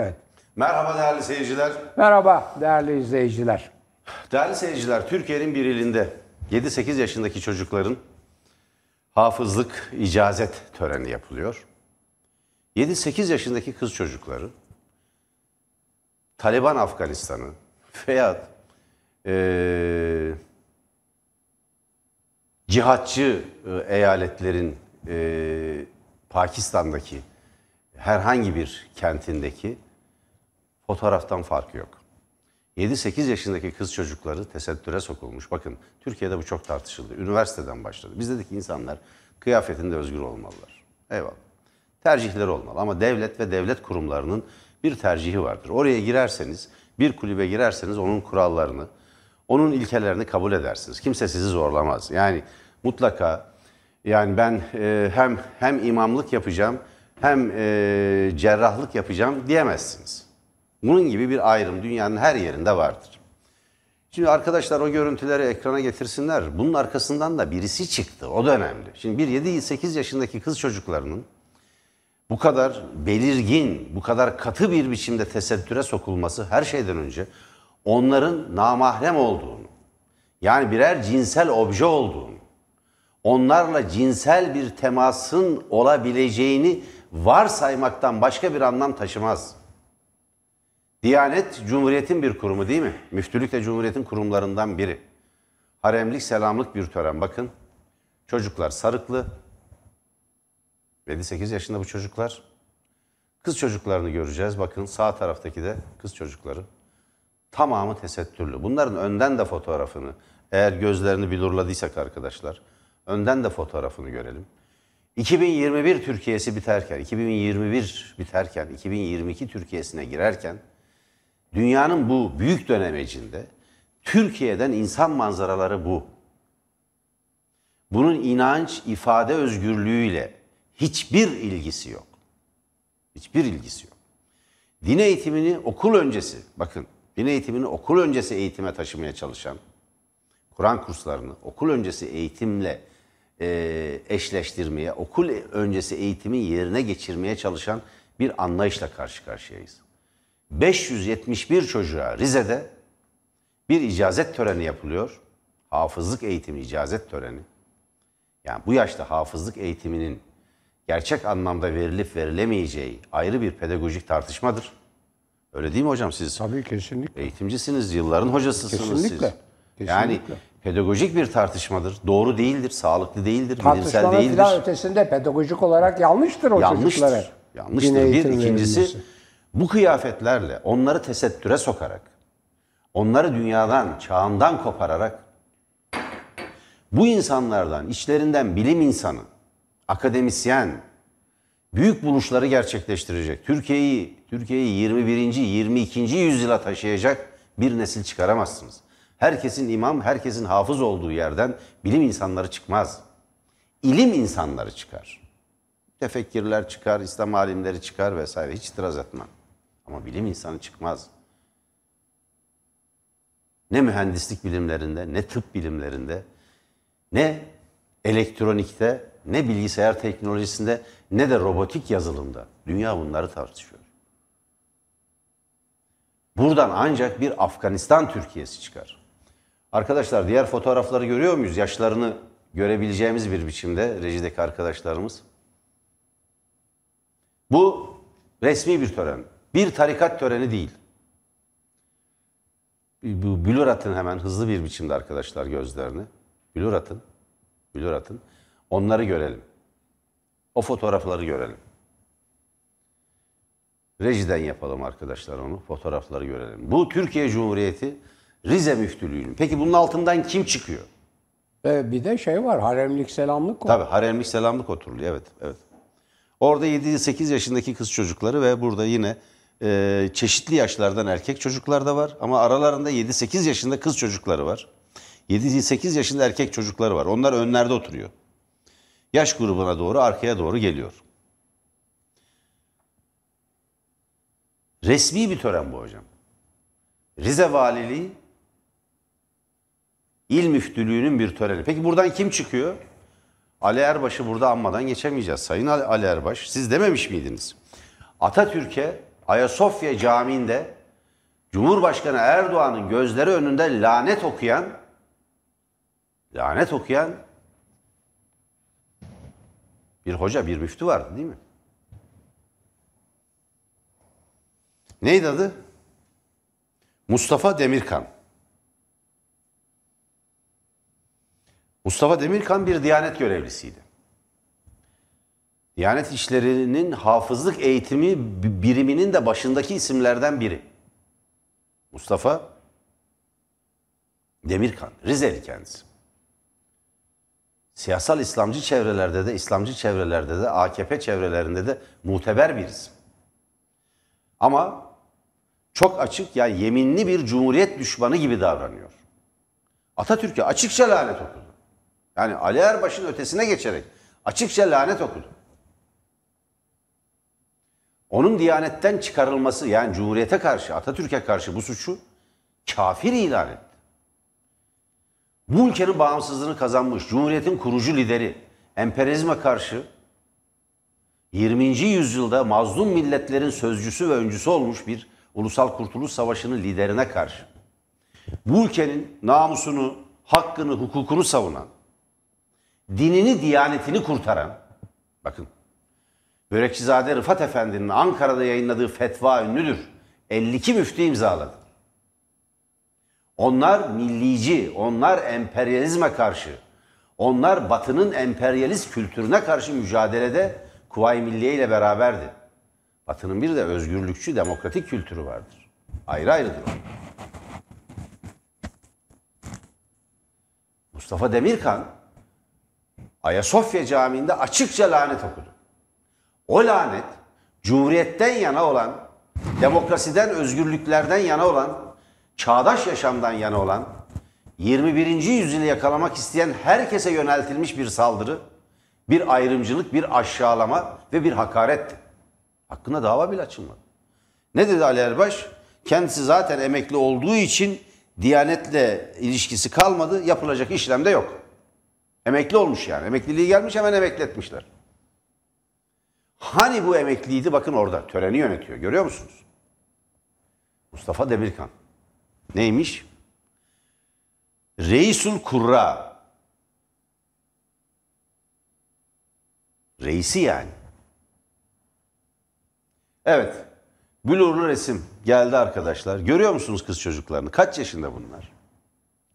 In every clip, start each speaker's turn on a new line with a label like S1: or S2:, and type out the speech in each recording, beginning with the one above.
S1: Evet.
S2: Merhaba değerli seyirciler.
S1: Merhaba değerli izleyiciler.
S2: Değerli seyirciler, Türkiye'nin bir ilinde 7-8 yaşındaki çocukların hafızlık icazet töreni yapılıyor. 7-8 yaşındaki kız çocukları Taliban Afganistan'ı veya eee cihatçı e, eyaletlerin e, Pakistan'daki herhangi bir kentindeki fotoğraftan farkı yok. 7-8 yaşındaki kız çocukları tesettüre sokulmuş. Bakın Türkiye'de bu çok tartışıldı. Üniversiteden başladı. Biz dedik ki insanlar kıyafetinde özgür olmalılar. Eyvallah. Tercihleri olmalı ama devlet ve devlet kurumlarının bir tercihi vardır. Oraya girerseniz, bir kulübe girerseniz onun kurallarını, onun ilkelerini kabul edersiniz. Kimse sizi zorlamaz. Yani mutlaka yani ben e, hem hem imamlık yapacağım hem e, cerrahlık yapacağım diyemezsiniz. Bunun gibi bir ayrım dünyanın her yerinde vardır. Şimdi arkadaşlar o görüntüleri ekrana getirsinler. Bunun arkasından da birisi çıktı. O da önemli. Şimdi bir 7-8 yaşındaki kız çocuklarının bu kadar belirgin, bu kadar katı bir biçimde tesettüre sokulması her şeyden önce onların namahrem olduğunu, yani birer cinsel obje olduğunu, onlarla cinsel bir temasın olabileceğini varsaymaktan başka bir anlam taşımaz. Diyanet Cumhuriyet'in bir kurumu değil mi? Müftülük de Cumhuriyet'in kurumlarından biri. Haremlik, selamlık bir tören. Bakın çocuklar sarıklı. 7-8 yaşında bu çocuklar. Kız çocuklarını göreceğiz. Bakın sağ taraftaki de kız çocukları. Tamamı tesettürlü. Bunların önden de fotoğrafını, eğer gözlerini bilurladıysak arkadaşlar, önden de fotoğrafını görelim. 2021 Türkiye'si biterken, 2021 biterken, 2022 Türkiye'sine girerken, dünyanın bu büyük dönemecinde Türkiye'den insan manzaraları bu. Bunun inanç, ifade özgürlüğüyle hiçbir ilgisi yok. Hiçbir ilgisi yok. Din eğitimini okul öncesi, bakın din eğitimini okul öncesi eğitime taşımaya çalışan, Kur'an kurslarını okul öncesi eğitimle e, eşleştirmeye, okul öncesi eğitimi yerine geçirmeye çalışan bir anlayışla karşı karşıyayız. 571 çocuğa Rize'de bir icazet töreni yapılıyor. Hafızlık eğitimi icazet töreni. Yani bu yaşta hafızlık eğitiminin gerçek anlamda verilip verilemeyeceği ayrı bir pedagojik tartışmadır. Öyle değil mi hocam siz?
S1: Tabii kesinlikle.
S2: Eğitimcisiniz, yılların hocasısınız
S1: Kesinlikle,
S2: siz. Yani
S1: kesinlikle.
S2: pedagojik bir tartışmadır. Doğru değildir, sağlıklı değildir, bilimsel
S1: Tartışmanın
S2: değildir.
S1: filan ötesinde pedagojik olarak yanlıştır o
S2: Yanlıştır.
S1: çocuklara.
S2: Yanlıştır. Bir, ikincisi
S1: verilmesi.
S2: Bu kıyafetlerle onları tesettüre sokarak, onları dünyadan, çağından kopararak bu insanlardan, içlerinden bilim insanı, akademisyen, büyük buluşları gerçekleştirecek, Türkiye'yi Türkiye'yi 21. 22. yüzyıla taşıyacak bir nesil çıkaramazsınız. Herkesin imam, herkesin hafız olduğu yerden bilim insanları çıkmaz. İlim insanları çıkar. Tefekkirler çıkar, İslam alimleri çıkar vesaire. Hiç itiraz etmem. Ama bilim insanı çıkmaz. Ne mühendislik bilimlerinde, ne tıp bilimlerinde, ne elektronikte, ne bilgisayar teknolojisinde, ne de robotik yazılımda. Dünya bunları tartışıyor. Buradan ancak bir Afganistan Türkiye'si çıkar. Arkadaşlar diğer fotoğrafları görüyor muyuz? Yaşlarını görebileceğimiz bir biçimde rejideki arkadaşlarımız. Bu resmi bir tören. Bir tarikat töreni değil. Bu blur atın hemen hızlı bir biçimde arkadaşlar gözlerini. Blur atın. Blur atın. Onları görelim. O fotoğrafları görelim. Rejiden yapalım arkadaşlar onu. Fotoğrafları görelim. Bu Türkiye Cumhuriyeti Rize Müftülüğü'nün. Peki bunun altından kim çıkıyor?
S1: Ve bir de şey var haremlik selamlık.
S2: Tabii haremlik selamlık oturuluyor. Evet, evet. Orada 7-8 yaşındaki kız çocukları ve burada yine e, çeşitli yaşlardan erkek çocuklar da var. Ama aralarında 7-8 yaşında kız çocukları var. 7-8 yaşında erkek çocukları var. Onlar önlerde oturuyor. Yaş grubuna doğru, arkaya doğru geliyor. Resmi bir tören bu hocam. Rize Valiliği İl Müftülüğü'nün bir töreni. Peki buradan kim çıkıyor? Ali Erbaş'ı burada anmadan geçemeyeceğiz. Sayın Ali Erbaş, siz dememiş miydiniz? Atatürk'e Ayasofya Camii'nde Cumhurbaşkanı Erdoğan'ın gözleri önünde lanet okuyan lanet okuyan bir hoca, bir müftü vardı değil mi? Neydi adı? Mustafa Demirkan. Mustafa Demirkan bir Diyanet görevlisiydi. Diyanet İşleri'nin hafızlık eğitimi biriminin de başındaki isimlerden biri. Mustafa Demirkan, Rizeli kendisi. Siyasal İslamcı çevrelerde de, İslamcı çevrelerde de, AKP çevrelerinde de muteber bir isim. Ama çok açık yani yeminli bir cumhuriyet düşmanı gibi davranıyor. Atatürk'e açıkça lanet okudu. Yani Ali Erbaş'ın ötesine geçerek açıkça lanet okudu. Onun Diyanet'ten çıkarılması yani Cumhuriyet'e karşı, Atatürk'e karşı bu suçu kafir ilan etti. Bu ülkenin bağımsızlığını kazanmış, Cumhuriyet'in kurucu lideri, emperyalizme karşı 20. yüzyılda mazlum milletlerin sözcüsü ve öncüsü olmuş bir Ulusal Kurtuluş Savaşı'nın liderine karşı. Bu ülkenin namusunu, hakkını, hukukunu savunan, dinini, diyanetini kurtaran, bakın Börekçizade Rıfat Efendi'nin Ankara'da yayınladığı fetva ünlüdür. 52 müftü imzaladı. Onlar millici, onlar emperyalizme karşı, onlar batının emperyalist kültürüne karşı mücadelede Kuvayi Milliye ile beraberdi. Batının bir de özgürlükçü, demokratik kültürü vardır. Ayrı ayrıdır. Mustafa Demirkan Ayasofya Camii'nde açıkça lanet okudu. O lanet Cumhuriyet'ten yana olan, demokrasiden, özgürlüklerden yana olan, çağdaş yaşamdan yana olan, 21. yüzyılı yakalamak isteyen herkese yöneltilmiş bir saldırı, bir ayrımcılık, bir aşağılama ve bir hakaretti. Hakkında dava bile açılmadı. Ne dedi Ali Erbaş? Kendisi zaten emekli olduğu için Diyanetle ilişkisi kalmadı, yapılacak işlem de yok. Emekli olmuş yani. Emekliliği gelmiş hemen emekli etmişler. Hani bu emekliydi bakın orada töreni yönetiyor. Görüyor musunuz? Mustafa Demirkan. Neymiş? Reisul Kurra. Reisi yani. Evet. Blurlu resim geldi arkadaşlar. Görüyor musunuz kız çocuklarını? Kaç yaşında bunlar?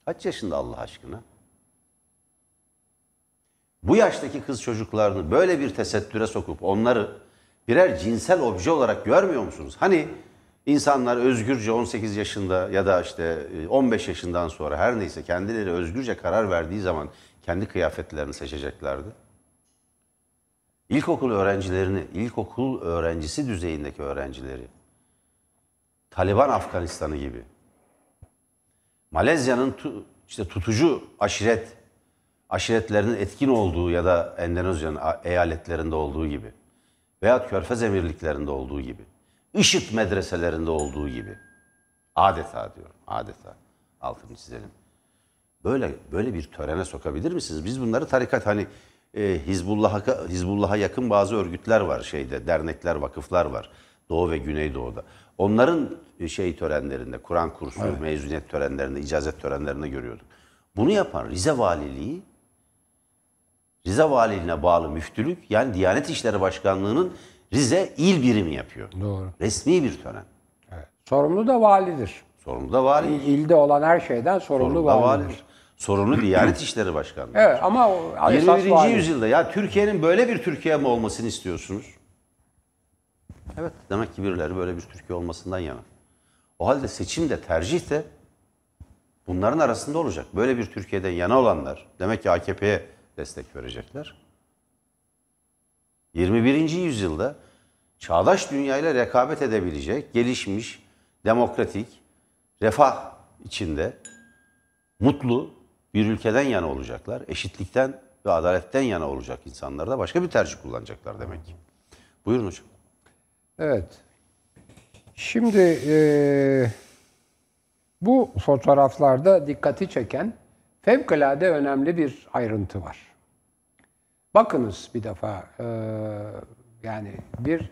S2: Kaç yaşında Allah aşkına? Bu yaştaki kız çocuklarını böyle bir tesettüre sokup onları birer cinsel obje olarak görmüyor musunuz? Hani insanlar özgürce 18 yaşında ya da işte 15 yaşından sonra her neyse kendileri özgürce karar verdiği zaman kendi kıyafetlerini seçeceklerdi. İlkokul öğrencilerini, ilkokul öğrencisi düzeyindeki öğrencileri, Taliban Afganistan'ı gibi, Malezya'nın tu, işte tutucu aşiret, aşiretlerinin etkin olduğu ya da Endonezya'nın eyaletlerinde olduğu gibi veya Körfez emirliklerinde olduğu gibi, IŞİD medreselerinde olduğu gibi, adeta diyorum, adeta altını çizelim. Böyle böyle bir törene sokabilir misiniz? Biz bunları tarikat hani e, Hizbullah'a Hizbullah'a yakın bazı örgütler var şeyde, dernekler, vakıflar var. Doğu ve Güneydoğu'da. Onların şey törenlerinde, Kur'an kursu, evet. mezuniyet törenlerinde, icazet törenlerinde görüyorduk. Bunu yapan Rize Valiliği, Rize Valiliğine bağlı müftülük, yani Diyanet İşleri Başkanlığı'nın Rize il birimi yapıyor.
S1: Doğru.
S2: Resmi bir tören.
S1: Evet. Sorumlu da validir.
S2: Sorumlu da vali.
S1: İl, ilde olan her şeyden sorumlu, sorumlu validir. validir.
S2: Sorumlu Diyanet İşleri Başkanlığı.
S1: Evet ama o
S2: 21. Vali. yüzyılda ya Türkiye'nin böyle bir Türkiye mi olmasını istiyorsunuz? Evet demek ki birileri böyle bir Türkiye olmasından yana. O halde seçim de tercih de bunların arasında olacak. Böyle bir Türkiye'den yana olanlar demek ki AKP'ye destek verecekler. 21. yüzyılda çağdaş dünyayla rekabet edebilecek, gelişmiş, demokratik, refah içinde mutlu bir ülkeden yana olacaklar. Eşitlikten ve adaletten yana olacak insanlar da başka bir tercih kullanacaklar demek ki. Buyurun hocam.
S1: Evet. Şimdi e, bu fotoğraflarda dikkati çeken fevkalade önemli bir ayrıntı var. Bakınız bir defa e, yani bir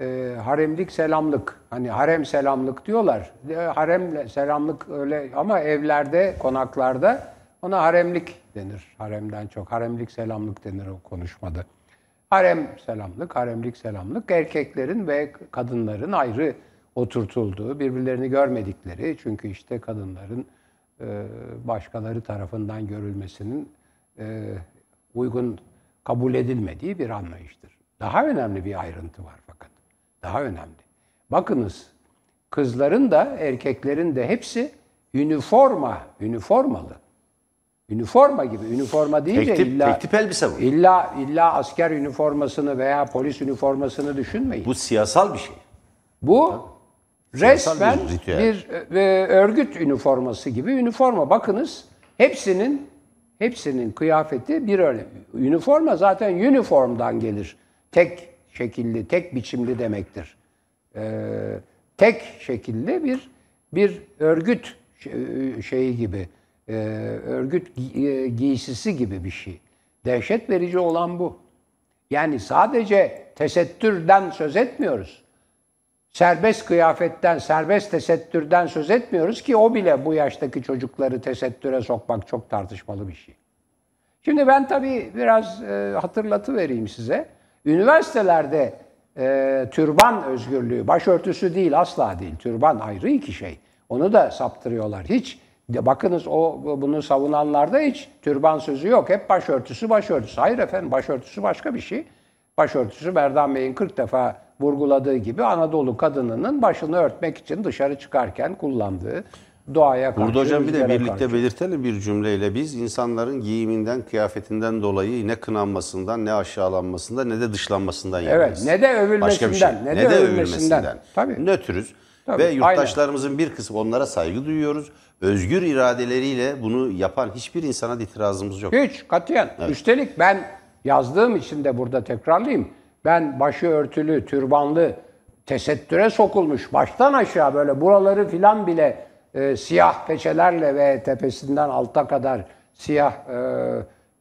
S1: e, haremlik selamlık. Hani harem selamlık diyorlar. E, haremle selamlık öyle ama evlerde, konaklarda ona haremlik denir. Haremden çok. Haremlik selamlık denir o konuşmada. Harem selamlık, haremlik selamlık erkeklerin ve kadınların ayrı oturtulduğu, birbirlerini görmedikleri çünkü işte kadınların başkaları tarafından görülmesinin e, uygun kabul edilmediği bir anlayıştır. Daha önemli bir ayrıntı var fakat. Daha önemli. Bakınız kızların da erkeklerin de hepsi üniforma, üniformalı. Üniforma gibi. Üniforma deyince
S2: Tek tip,
S1: illa
S2: tek tip elbise bu.
S1: illa illa asker üniformasını veya polis üniformasını düşünmeyin.
S2: Bu siyasal bir şey.
S1: Bu resmen
S2: bir
S1: bir e, örgüt üniforması gibi üniforma. Bakınız hepsinin hepsinin kıyafeti bir öyle. Üniforma zaten uniform'dan gelir. Tek şekilli, tek biçimli demektir. Ee, tek şekilli bir bir örgüt şey- şeyi gibi, e, örgüt gi- e, giysisi gibi bir şey. Dehşet verici olan bu. Yani sadece tesettürden söz etmiyoruz serbest kıyafetten, serbest tesettürden söz etmiyoruz ki o bile bu yaştaki çocukları tesettüre sokmak çok tartışmalı bir şey. Şimdi ben tabii biraz e, hatırlatı vereyim size. Üniversitelerde e, türban özgürlüğü, başörtüsü değil asla değil. Türban ayrı iki şey. Onu da saptırıyorlar. Hiç bakınız o bunu savunanlarda hiç türban sözü yok. Hep başörtüsü başörtüsü. Hayır efendim başörtüsü başka bir şey. Başörtüsü Berdan Bey'in 40 defa vurguladığı gibi Anadolu kadınının başını örtmek için dışarı çıkarken kullandığı doğaya karşı,
S2: Burada hocam bir de birlikte
S1: karşı.
S2: belirtelim bir cümleyle biz insanların giyiminden, kıyafetinden dolayı ne kınanmasından, ne aşağılanmasından, ne de dışlanmasından
S1: Evet,
S2: yanayız.
S1: ne de övülmesinden,
S2: Başka bir şey.
S1: ne
S2: Ne,
S1: de
S2: de
S1: övülmesinden.
S2: övülmesinden.
S1: Tabii.
S2: Nötrüz.
S1: Tabii,
S2: Ve
S1: aynen.
S2: yurttaşlarımızın bir kısmı onlara saygı duyuyoruz. Özgür iradeleriyle bunu yapan hiçbir insana itirazımız yok.
S1: Hiç katiyen. Üstelik ben yazdığım için de burada tekrarlayayım. Ben başı örtülü, türbanlı, tesettüre sokulmuş, baştan aşağı böyle buraları filan bile e, siyah peçelerle ve tepesinden alta kadar siyah e,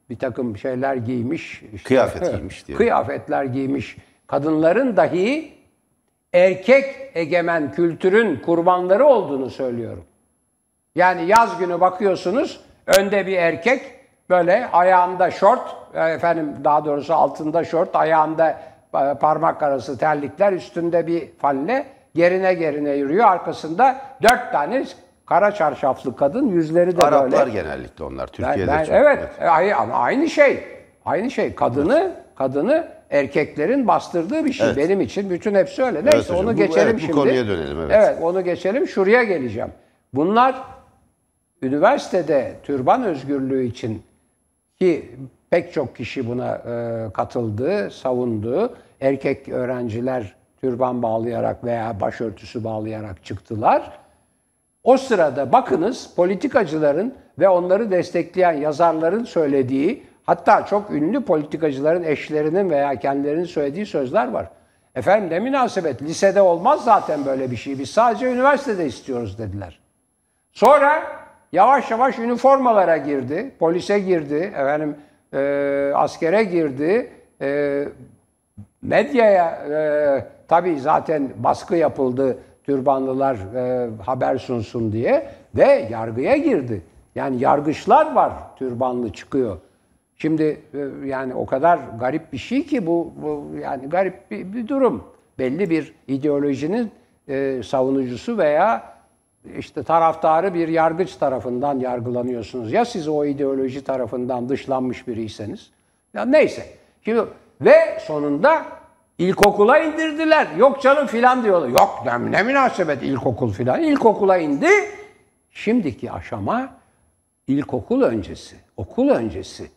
S1: bir takım şeyler giymiş. işte,
S2: Kıyafet giymiş diyor.
S1: Kıyafetler giymiş. Kadınların dahi erkek egemen kültürün kurbanları olduğunu söylüyorum. Yani yaz günü bakıyorsunuz önde bir erkek böyle ayağında şort, e, efendim daha doğrusu altında şort, ayağında parmak arası terlikler, üstünde bir falle gerine gerine yürüyor. Arkasında dört tane kara çarşaflı kadın, yüzleri de
S2: Araplar
S1: böyle.
S2: genellikle onlar.
S1: Ben-
S2: Türkiye'de
S1: ben-
S2: çok.
S1: evet, e, ay- ama aynı şey. Aynı şey. Kadını kadını erkeklerin bastırdığı bir şey.
S2: Evet.
S1: Benim için bütün hepsi öyle. Neyse
S2: hocam,
S1: onu
S2: bu-
S1: geçelim
S2: evet, bu
S1: şimdi.
S2: konuya dönelim, evet.
S1: Evet, onu geçelim. Şuraya geleceğim. Bunlar üniversitede türban özgürlüğü için ki pek çok kişi buna e, katıldı, savundu. Erkek öğrenciler türban bağlayarak veya başörtüsü bağlayarak çıktılar. O sırada bakınız politikacıların ve onları destekleyen yazarların söylediği hatta çok ünlü politikacıların eşlerinin veya kendilerinin söylediği sözler var. Efendim ne münasebet lisede olmaz zaten böyle bir şey biz sadece üniversitede istiyoruz dediler. Sonra yavaş yavaş üniformalara girdi, polise girdi, efendim e, askere girdi, e, medyaya e, tabii zaten baskı yapıldı türbanlılar e, haber sunsun diye ve yargıya girdi. Yani yargıçlar var türbanlı çıkıyor. Şimdi e, yani o kadar garip bir şey ki bu, bu yani garip bir, bir durum. Belli bir ideolojinin e, savunucusu veya işte taraftarı bir yargıç tarafından yargılanıyorsunuz. Ya siz o ideoloji tarafından dışlanmış biriyseniz. Ya neyse. Şimdi ve sonunda ilkokula indirdiler. Yok canım filan diyorlar. Yok ne, ne münasebet ilkokul filan. İlkokula indi. Şimdiki aşama ilkokul öncesi, okul öncesi.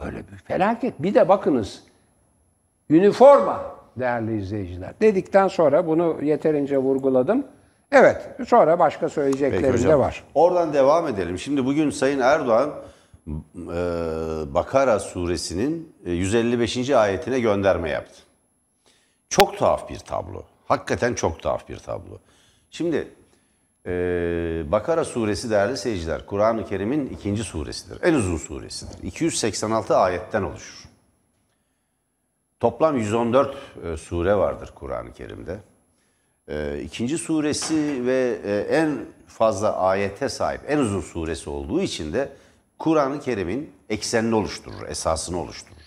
S1: Böyle bir felaket. Bir de bakınız üniforma değerli izleyiciler. Dedikten sonra bunu yeterince vurguladım. Evet, sonra başka söyleyeceklerim
S2: hocam.
S1: de var.
S2: Oradan devam edelim. Şimdi bugün Sayın Erdoğan e, Bakara suresinin e, 155. ayetine gönderme yaptı. Çok tuhaf bir tablo. Hakikaten çok tuhaf bir tablo. Şimdi e, Bakara suresi değerli seyirciler, Kur'an-ı Kerim'in ikinci suresidir. En uzun suresidir. 286 ayetten oluşur. Toplam 114 e, sure vardır Kur'an-ı Kerim'de. E, İkinci suresi ve e, en fazla ayete sahip, en uzun suresi olduğu için de Kur'an-ı Kerim'in eksenini oluşturur, esasını oluşturur.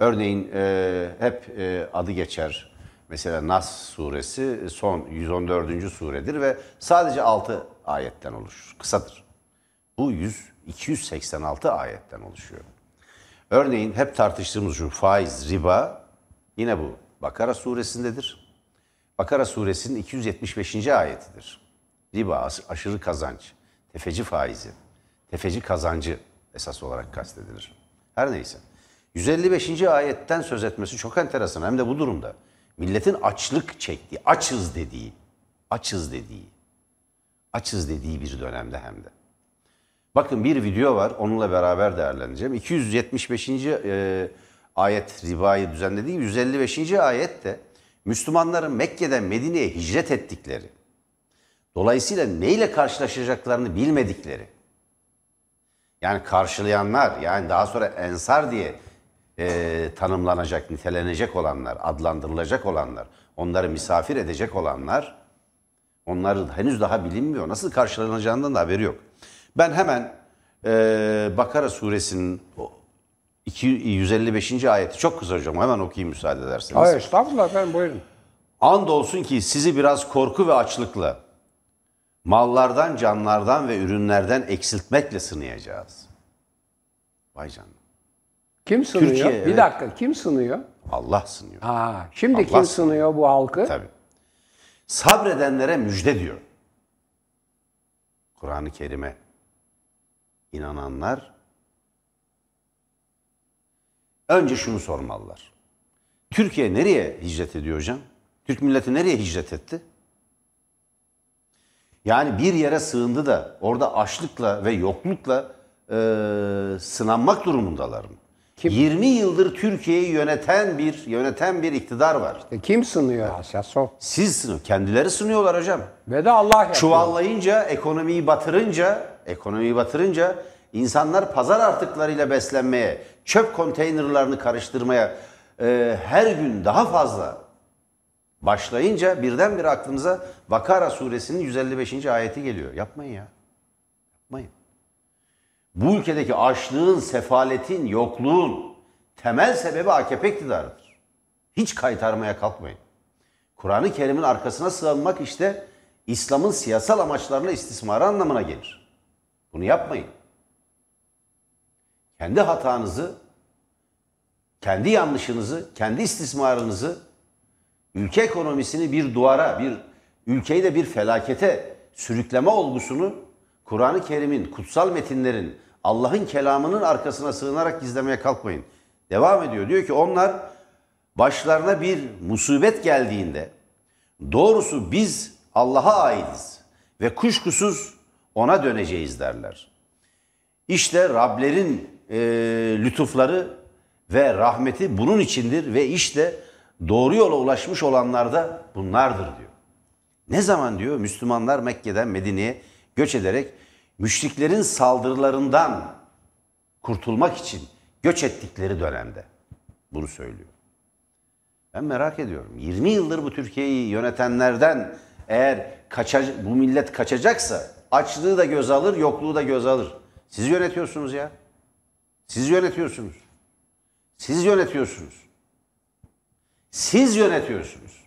S2: Örneğin e, hep e, adı geçer. Mesela Nas suresi son 114. suredir ve sadece 6 ayetten oluşur. Kısadır. Bu 100 286 ayetten oluşuyor. Örneğin hep tartıştığımız şu faiz, riba yine bu Bakara suresindedir. Bakara suresinin 275. ayetidir. Riba, aşırı kazanç, tefeci faizi, tefeci kazancı esas olarak kastedilir. Her neyse. 155. ayetten söz etmesi çok enteresan. Hem de bu durumda. Milletin açlık çektiği, açız dediği, açız dediği, açız dediği bir dönemde hem de. Bakın bir video var, onunla beraber değerlendireceğim. 275. e, ayet ribayı düzenlediği 155. ayette Müslümanların Mekke'den Medine'ye hicret ettikleri, dolayısıyla neyle karşılaşacaklarını bilmedikleri, yani karşılayanlar, yani daha sonra ensar diye e, tanımlanacak, nitelenecek olanlar, adlandırılacak olanlar, onları misafir edecek olanlar, onları henüz daha bilinmiyor. Nasıl karşılanacağından da haberi yok. Ben hemen e, Bakara suresinin o 2 155. ayeti çok kısa hocam hemen okuyayım müsaade ederseniz.
S1: Hayır estağfurullah efendim buyurun.
S2: Andolsun ki sizi biraz korku ve açlıkla, mallardan, canlardan ve ürünlerden eksiltmekle sınayacağız. Vay canına.
S1: Kim sınıyor?
S2: Türkiye,
S1: bir
S2: evet.
S1: dakika kim sınıyor?
S2: Allah sınıyor.
S1: Ha, şimdi
S2: Allah
S1: kim sınıyor bu halkı?
S2: Tabii. Sabredenlere müjde diyor. Kur'an-ı Kerim'e inananlar önce şunu sormalılar. Türkiye nereye hicret ediyor hocam? Türk milleti nereye hicret etti? Yani bir yere sığındı da orada açlıkla ve yoklukla e, sınanmak durumundalar mı? 20 yıldır Türkiye'yi yöneten bir yöneten bir iktidar var.
S1: E, Kim sınıyor esas o?
S2: Siz sınıyor. Kendileri sınıyorlar hocam.
S1: Ve de Allah yapıyor.
S2: Çuvallayınca, ekonomiyi batırınca, ekonomiyi batırınca insanlar pazar artıklarıyla beslenmeye, çöp konteynerlarını karıştırmaya e, her gün daha fazla başlayınca birdenbire aklınıza Bakara suresinin 155. ayeti geliyor. Yapmayın ya. Yapmayın. Bu ülkedeki açlığın, sefaletin, yokluğun temel sebebi AKP iktidarıdır. Hiç kaytarmaya kalkmayın. Kur'an-ı Kerim'in arkasına sığınmak işte İslam'ın siyasal amaçlarına istismarı anlamına gelir. Bunu yapmayın. Kendi hatanızı, kendi yanlışınızı, kendi istismarınızı, ülke ekonomisini bir duvara, bir ülkeyi de bir felakete sürükleme olgusunu Kur'an-ı Kerim'in, kutsal metinlerin, Allah'ın kelamının arkasına sığınarak gizlemeye kalkmayın. Devam ediyor. Diyor ki onlar başlarına bir musibet geldiğinde doğrusu biz Allah'a aitiz ve kuşkusuz ona döneceğiz derler. İşte Rablerin e, lütufları ve rahmeti bunun içindir ve işte doğru yola ulaşmış olanlar da bunlardır diyor. Ne zaman diyor Müslümanlar Mekke'den Medine'ye göç ederek müşriklerin saldırılarından kurtulmak için göç ettikleri dönemde bunu söylüyor. Ben merak ediyorum. 20 yıldır bu Türkiye'yi yönetenlerden eğer kaça, bu millet kaçacaksa açlığı da göz alır, yokluğu da göz alır. Siz yönetiyorsunuz ya. Siz yönetiyorsunuz. Siz yönetiyorsunuz. Siz yönetiyorsunuz.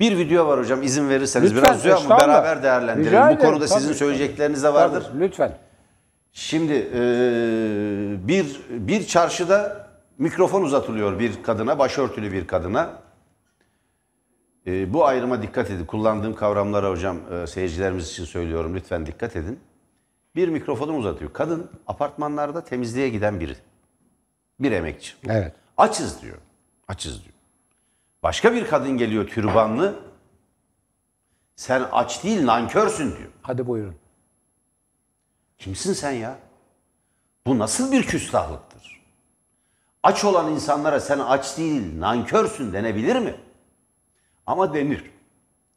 S2: Bir video var hocam izin verirseniz
S1: Lütfen,
S2: biraz
S1: estağfurullah.
S2: beraber değerlendirelim.
S1: Rica
S2: Bu
S1: ederim,
S2: konuda sizin
S1: tabii.
S2: söyleyecekleriniz de vardır.
S1: Tabii, lütfen.
S2: Şimdi e, bir bir çarşıda mikrofon uzatılıyor bir kadına, başörtülü bir kadına. E, bu ayrıma dikkat edin. Kullandığım kavramlara hocam e, seyircilerimiz için söylüyorum. Lütfen dikkat edin. Bir mikrofonu uzatıyor. Kadın apartmanlarda temizliğe giden biri. Bir emekçi.
S1: Evet.
S2: Açız diyor. Açız diyor. Başka bir kadın geliyor türbanlı. Sen aç değil nankörsün diyor.
S1: Hadi buyurun.
S2: Kimsin sen ya? Bu nasıl bir küstahlıktır? Aç olan insanlara sen aç değil, nankörsün denebilir mi? Ama denir.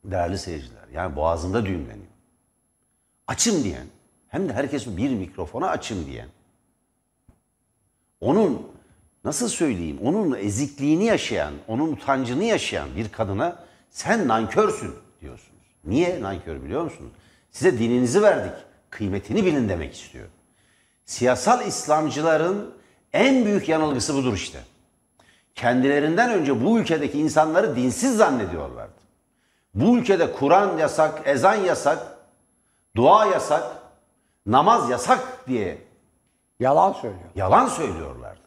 S2: Değerli seyirciler, yani boğazında düğümleniyor. Açım diyen, hem de herkes bir mikrofona açım diyen. Onun nasıl söyleyeyim onun ezikliğini yaşayan, onun utancını yaşayan bir kadına sen nankörsün diyorsunuz. Niye nankör biliyor musunuz? Size dininizi verdik, kıymetini bilin demek istiyor. Siyasal İslamcıların en büyük yanılgısı budur işte. Kendilerinden önce bu ülkedeki insanları dinsiz zannediyorlardı. Bu ülkede Kur'an yasak, ezan yasak, dua yasak, namaz yasak diye
S1: Yalan söylüyor.
S2: yalan söylüyorlardı.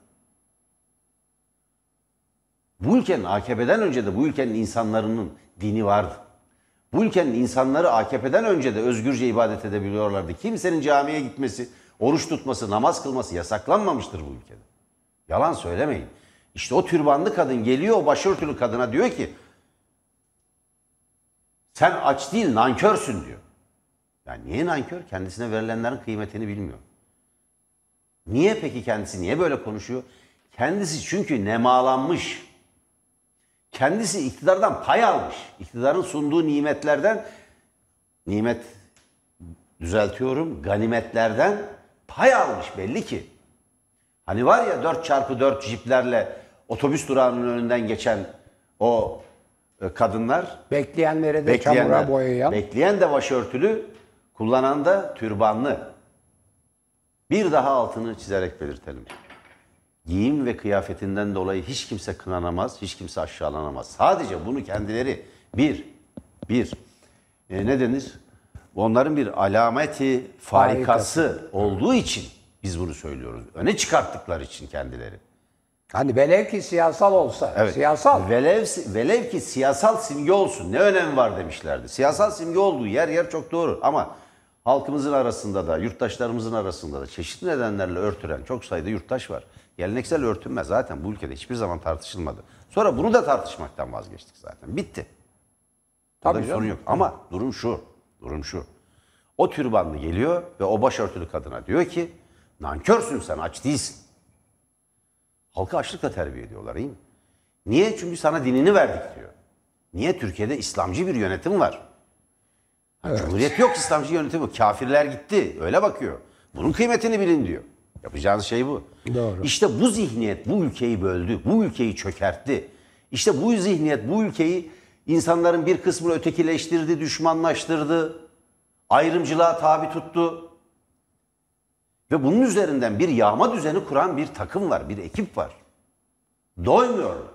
S2: Bu ülkenin AKP'den önce de bu ülkenin insanların dini vardı. Bu ülkenin insanları AKP'den önce de özgürce ibadet edebiliyorlardı. Kimsenin camiye gitmesi, oruç tutması, namaz kılması yasaklanmamıştır bu ülkede. Yalan söylemeyin. İşte o türbanlı kadın geliyor o başörtülü kadına diyor ki sen aç değil nankörsün diyor. Yani niye nankör? Kendisine verilenlerin kıymetini bilmiyor. Niye peki kendisi niye böyle konuşuyor? Kendisi çünkü nemalanmış. Kendisi iktidardan pay almış. İktidarın sunduğu nimetlerden nimet düzeltiyorum ganimetlerden pay almış belli ki. Hani var ya 4 çarpı 4 jiplerle otobüs durağının önünden geçen o e, kadınlar
S1: Bekleyenleri de çamura boyayan.
S2: Bekleyen de başörtülü, kullanan da türbanlı. Bir daha altını çizerek belirtelim. Giyim ve kıyafetinden dolayı hiç kimse kınanamaz, hiç kimse aşağılanamaz. Sadece bunu kendileri bir, bir, e, ne denir? Onların bir alameti farikası olduğu için biz bunu söylüyoruz. Öne çıkarttıkları için kendileri.
S1: Hani velev ki siyasal olsa. Siyasal.
S2: Velev, velev ki siyasal simge olsun. Ne önemi var demişlerdi. Siyasal simge olduğu yer yer çok doğru. Ama halkımızın arasında da, yurttaşlarımızın arasında da çeşitli nedenlerle örtülen çok sayıda yurttaş var. Geleneksel örtünme zaten bu ülkede hiçbir zaman tartışılmadı. Sonra bunu da tartışmaktan vazgeçtik zaten. Bitti. Tabii bir sorun yok. Ama durum şu. Durum şu. O türbanlı geliyor ve o başörtülü kadına diyor ki nankörsün sen aç değilsin. Halkı açlıkla terbiye ediyorlar iyi mi? Niye? Çünkü sana dinini verdik diyor. Niye? Türkiye'de İslamcı bir yönetim var. Cumhuriyet yok, İslamcı yönetim yok. Kafirler gitti. Öyle bakıyor. Bunun kıymetini bilin diyor. Yapacağınız şey bu.
S1: Doğru.
S2: İşte bu zihniyet bu ülkeyi böldü. Bu ülkeyi çökertti. İşte bu zihniyet bu ülkeyi insanların bir kısmını ötekileştirdi, düşmanlaştırdı. Ayrımcılığa tabi tuttu. Ve bunun üzerinden bir yağma düzeni kuran bir takım var, bir ekip var. Doymuyorlar.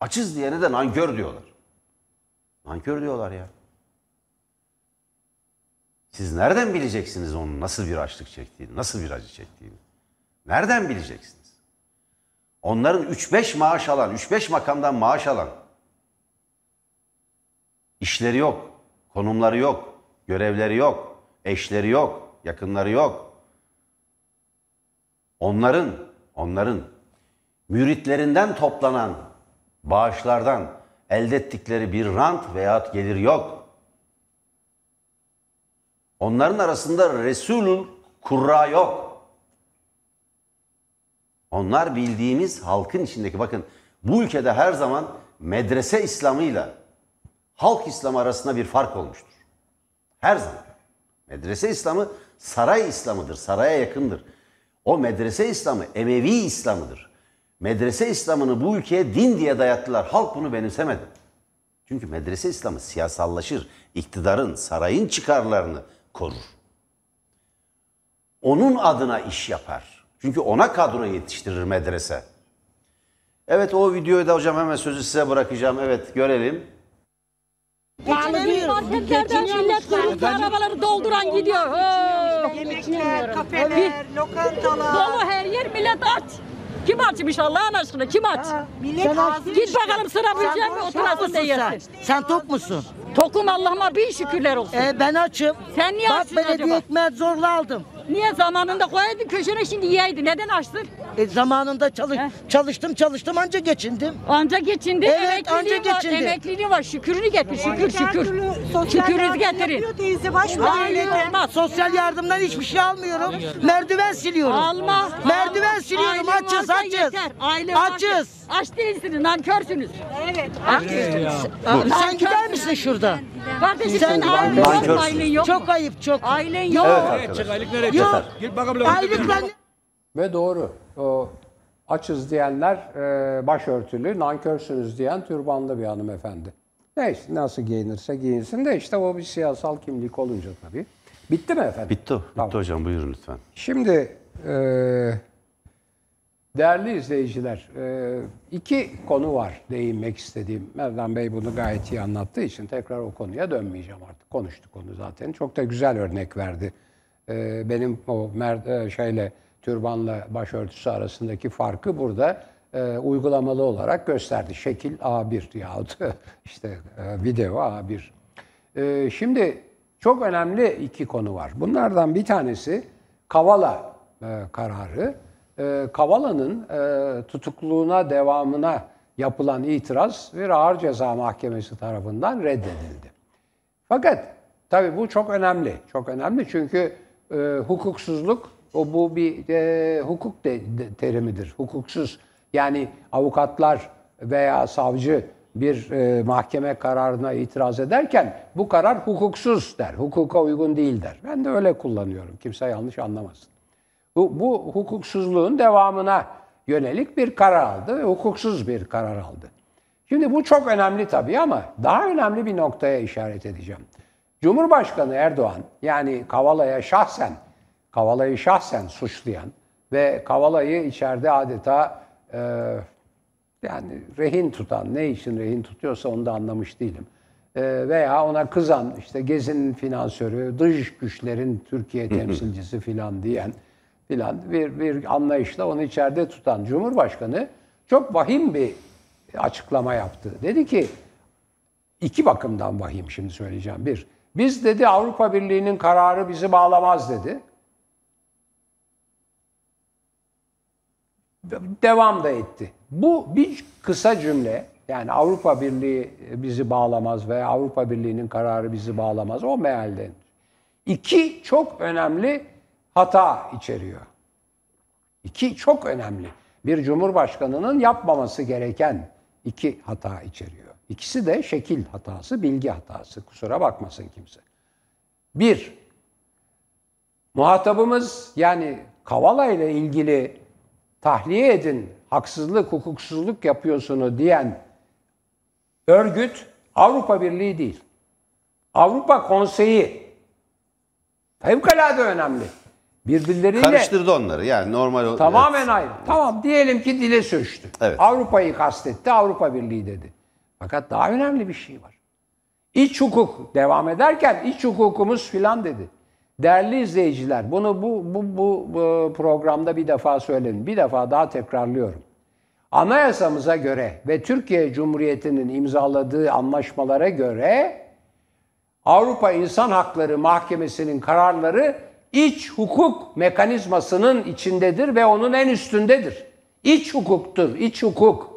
S2: Açız diyene de nankör diyorlar. Nankör diyorlar ya. Siz nereden bileceksiniz onun nasıl bir açlık çektiğini, nasıl bir acı çektiğini? Nereden bileceksiniz? Onların 3-5 maaş alan, 3-5 makamdan maaş alan, işleri yok, konumları yok, görevleri yok, eşleri yok, yakınları yok. Onların, onların müritlerinden toplanan bağışlardan elde ettikleri bir rant veyahut gelir yok. Onların arasında Resulül Kurra yok. Onlar bildiğimiz halkın içindeki bakın bu ülkede her zaman medrese İslam'ıyla halk İslamı arasında bir fark olmuştur. Her zaman. Medrese İslamı saray İslam'ıdır, saraya yakındır. O medrese İslamı Emevi İslam'ıdır. Medrese İslam'ını bu ülkeye din diye dayattılar. Halk bunu benimsemedi. Çünkü medrese İslamı siyasallaşır. iktidarın, sarayın çıkarlarını korur. Onun adına iş yapar. Çünkü ona kadro yetiştirir medrese. Evet o videoyu da hocam hemen sözü size bırakacağım. Evet görelim.
S3: Geçinemiyoruz. Marketlerden millet kuyruklu arabaları dolduran gidiyor.
S4: Yemekler, kafeler, lokantalar.
S3: Dolu her yer millet aç. Kim açmış Allah'ın aşkına kim aç?
S4: Millet ağzını
S3: Git bakalım sıra bilecek mi oturasın da yersin.
S5: Sen tok musun?
S3: Tokum Allah'ıma bin şükürler olsun.
S5: Ee, ben açım.
S3: Sen niye
S5: Bak
S3: açsın
S5: belediye
S3: acaba?
S5: ekmeği zorla aldım.
S3: Niye zamanında koyaydın köşene şimdi yiyeydi. Neden açtın?
S5: E, zamanında çalış, çalıştım çalıştım anca geçindim.
S3: Anca geçindi.
S5: Evet,
S3: emekliliği
S5: anca
S3: var.
S5: geçindi.
S3: Emekliliği var. Şükürünü getir. Şükür şükür.
S4: yardım
S3: getirin.
S4: yapıyor teyze baş
S3: Hayır olmaz.
S5: Sosyal yardımdan hiçbir şey almıyorum. Merdiven siliyorum.
S3: Alma.
S5: Merdiven
S3: alma.
S5: siliyorum.
S3: Ailen
S5: Açız açız.
S3: yeter. Ailen
S5: Açız.
S3: varsa- Aç değilsiniz. Nankörsünüz.
S4: Evet.
S5: Sen gider misin şuradan?
S3: Kardeşim
S5: Sen
S3: ailen yok. Ailen yok.
S5: Çok ayıp çok.
S3: Ailen yok.
S2: Evet arkadaşlar.
S5: Yok.
S6: Git bakalım.
S5: Aylıkla
S1: Ve doğru. O Açız diyenler e, başörtülü, nankörsünüz diyen türbanlı bir hanımefendi. Neyse nasıl giyinirse giyinsin de işte o bir siyasal kimlik olunca tabii. Bitti mi efendim?
S2: Bitti, bitti
S1: Tamam.
S2: hocam buyurun lütfen.
S1: Şimdi e, değerli izleyiciler, e, iki konu var değinmek istediğim. Merdan Bey bunu gayet iyi anlattığı için tekrar o konuya dönmeyeceğim artık. Konuştuk onu zaten. Çok da güzel örnek verdi. E, benim o mer- e, şeyle türbanla başörtüsü arasındaki farkı burada e, uygulamalı olarak gösterdi. Şekil A1 yahut işte e, video A1. E, şimdi çok önemli iki konu var. Bunlardan bir tanesi Kavala e, kararı. E, Kavala'nın e, tutukluluğuna devamına yapılan itiraz bir ağır ceza mahkemesi tarafından reddedildi. Fakat tabii bu çok önemli. Çok önemli çünkü e, hukuksuzluk o bu bir e, hukuk de, de- terimidir. Hukuksuz yani avukatlar veya savcı bir e, mahkeme kararına itiraz ederken bu karar hukuksuz der. Hukuka uygun değil der. Ben de öyle kullanıyorum. Kimse yanlış anlamasın. Bu, bu hukuksuzluğun devamına yönelik bir karar aldı ve hukuksuz bir karar aldı. Şimdi bu çok önemli tabii ama daha önemli bir noktaya işaret edeceğim. Cumhurbaşkanı Erdoğan yani Kavala'ya şahsen, Kavala'yı şahsen suçlayan ve Kavala'yı içeride adeta e, yani rehin tutan, ne için rehin tutuyorsa onu da anlamış değilim. E, veya ona kızan, işte Gezi'nin finansörü, dış güçlerin Türkiye temsilcisi filan diyen filan bir, bir anlayışla onu içeride tutan Cumhurbaşkanı çok vahim bir açıklama yaptı. Dedi ki iki bakımdan vahim şimdi söyleyeceğim. Bir, biz dedi Avrupa Birliği'nin kararı bizi bağlamaz dedi. Devam da etti. Bu bir kısa cümle. Yani Avrupa Birliği bizi bağlamaz veya Avrupa Birliği'nin kararı bizi bağlamaz. O mealden. İki çok önemli hata içeriyor. İki çok önemli. Bir cumhurbaşkanının yapmaması gereken iki hata içeriyor. İkisi de şekil hatası, bilgi hatası. Kusura bakmasın kimse. Bir, muhatabımız yani Kavala ile ilgili tahliye edin, haksızlık, hukuksuzluk yapıyorsunu diyen örgüt Avrupa Birliği değil. Avrupa Konseyi fevkalade önemli. Birbirleriyle
S2: Karıştırdı onları yani normal
S1: Tamamen
S2: evet.
S1: ayrı. Tamam diyelim ki dile sürçtü.
S2: Evet.
S1: Avrupa'yı kastetti, Avrupa Birliği dedi. Fakat daha önemli bir şey var. İç hukuk devam ederken iç hukukumuz filan dedi. Değerli izleyiciler bunu bu, bu, bu, bu programda bir defa söyledim. Bir defa daha tekrarlıyorum. Anayasamıza göre ve Türkiye Cumhuriyeti'nin imzaladığı anlaşmalara göre Avrupa İnsan Hakları Mahkemesi'nin kararları iç hukuk mekanizmasının içindedir ve onun en üstündedir. İç hukuktur, iç hukuk.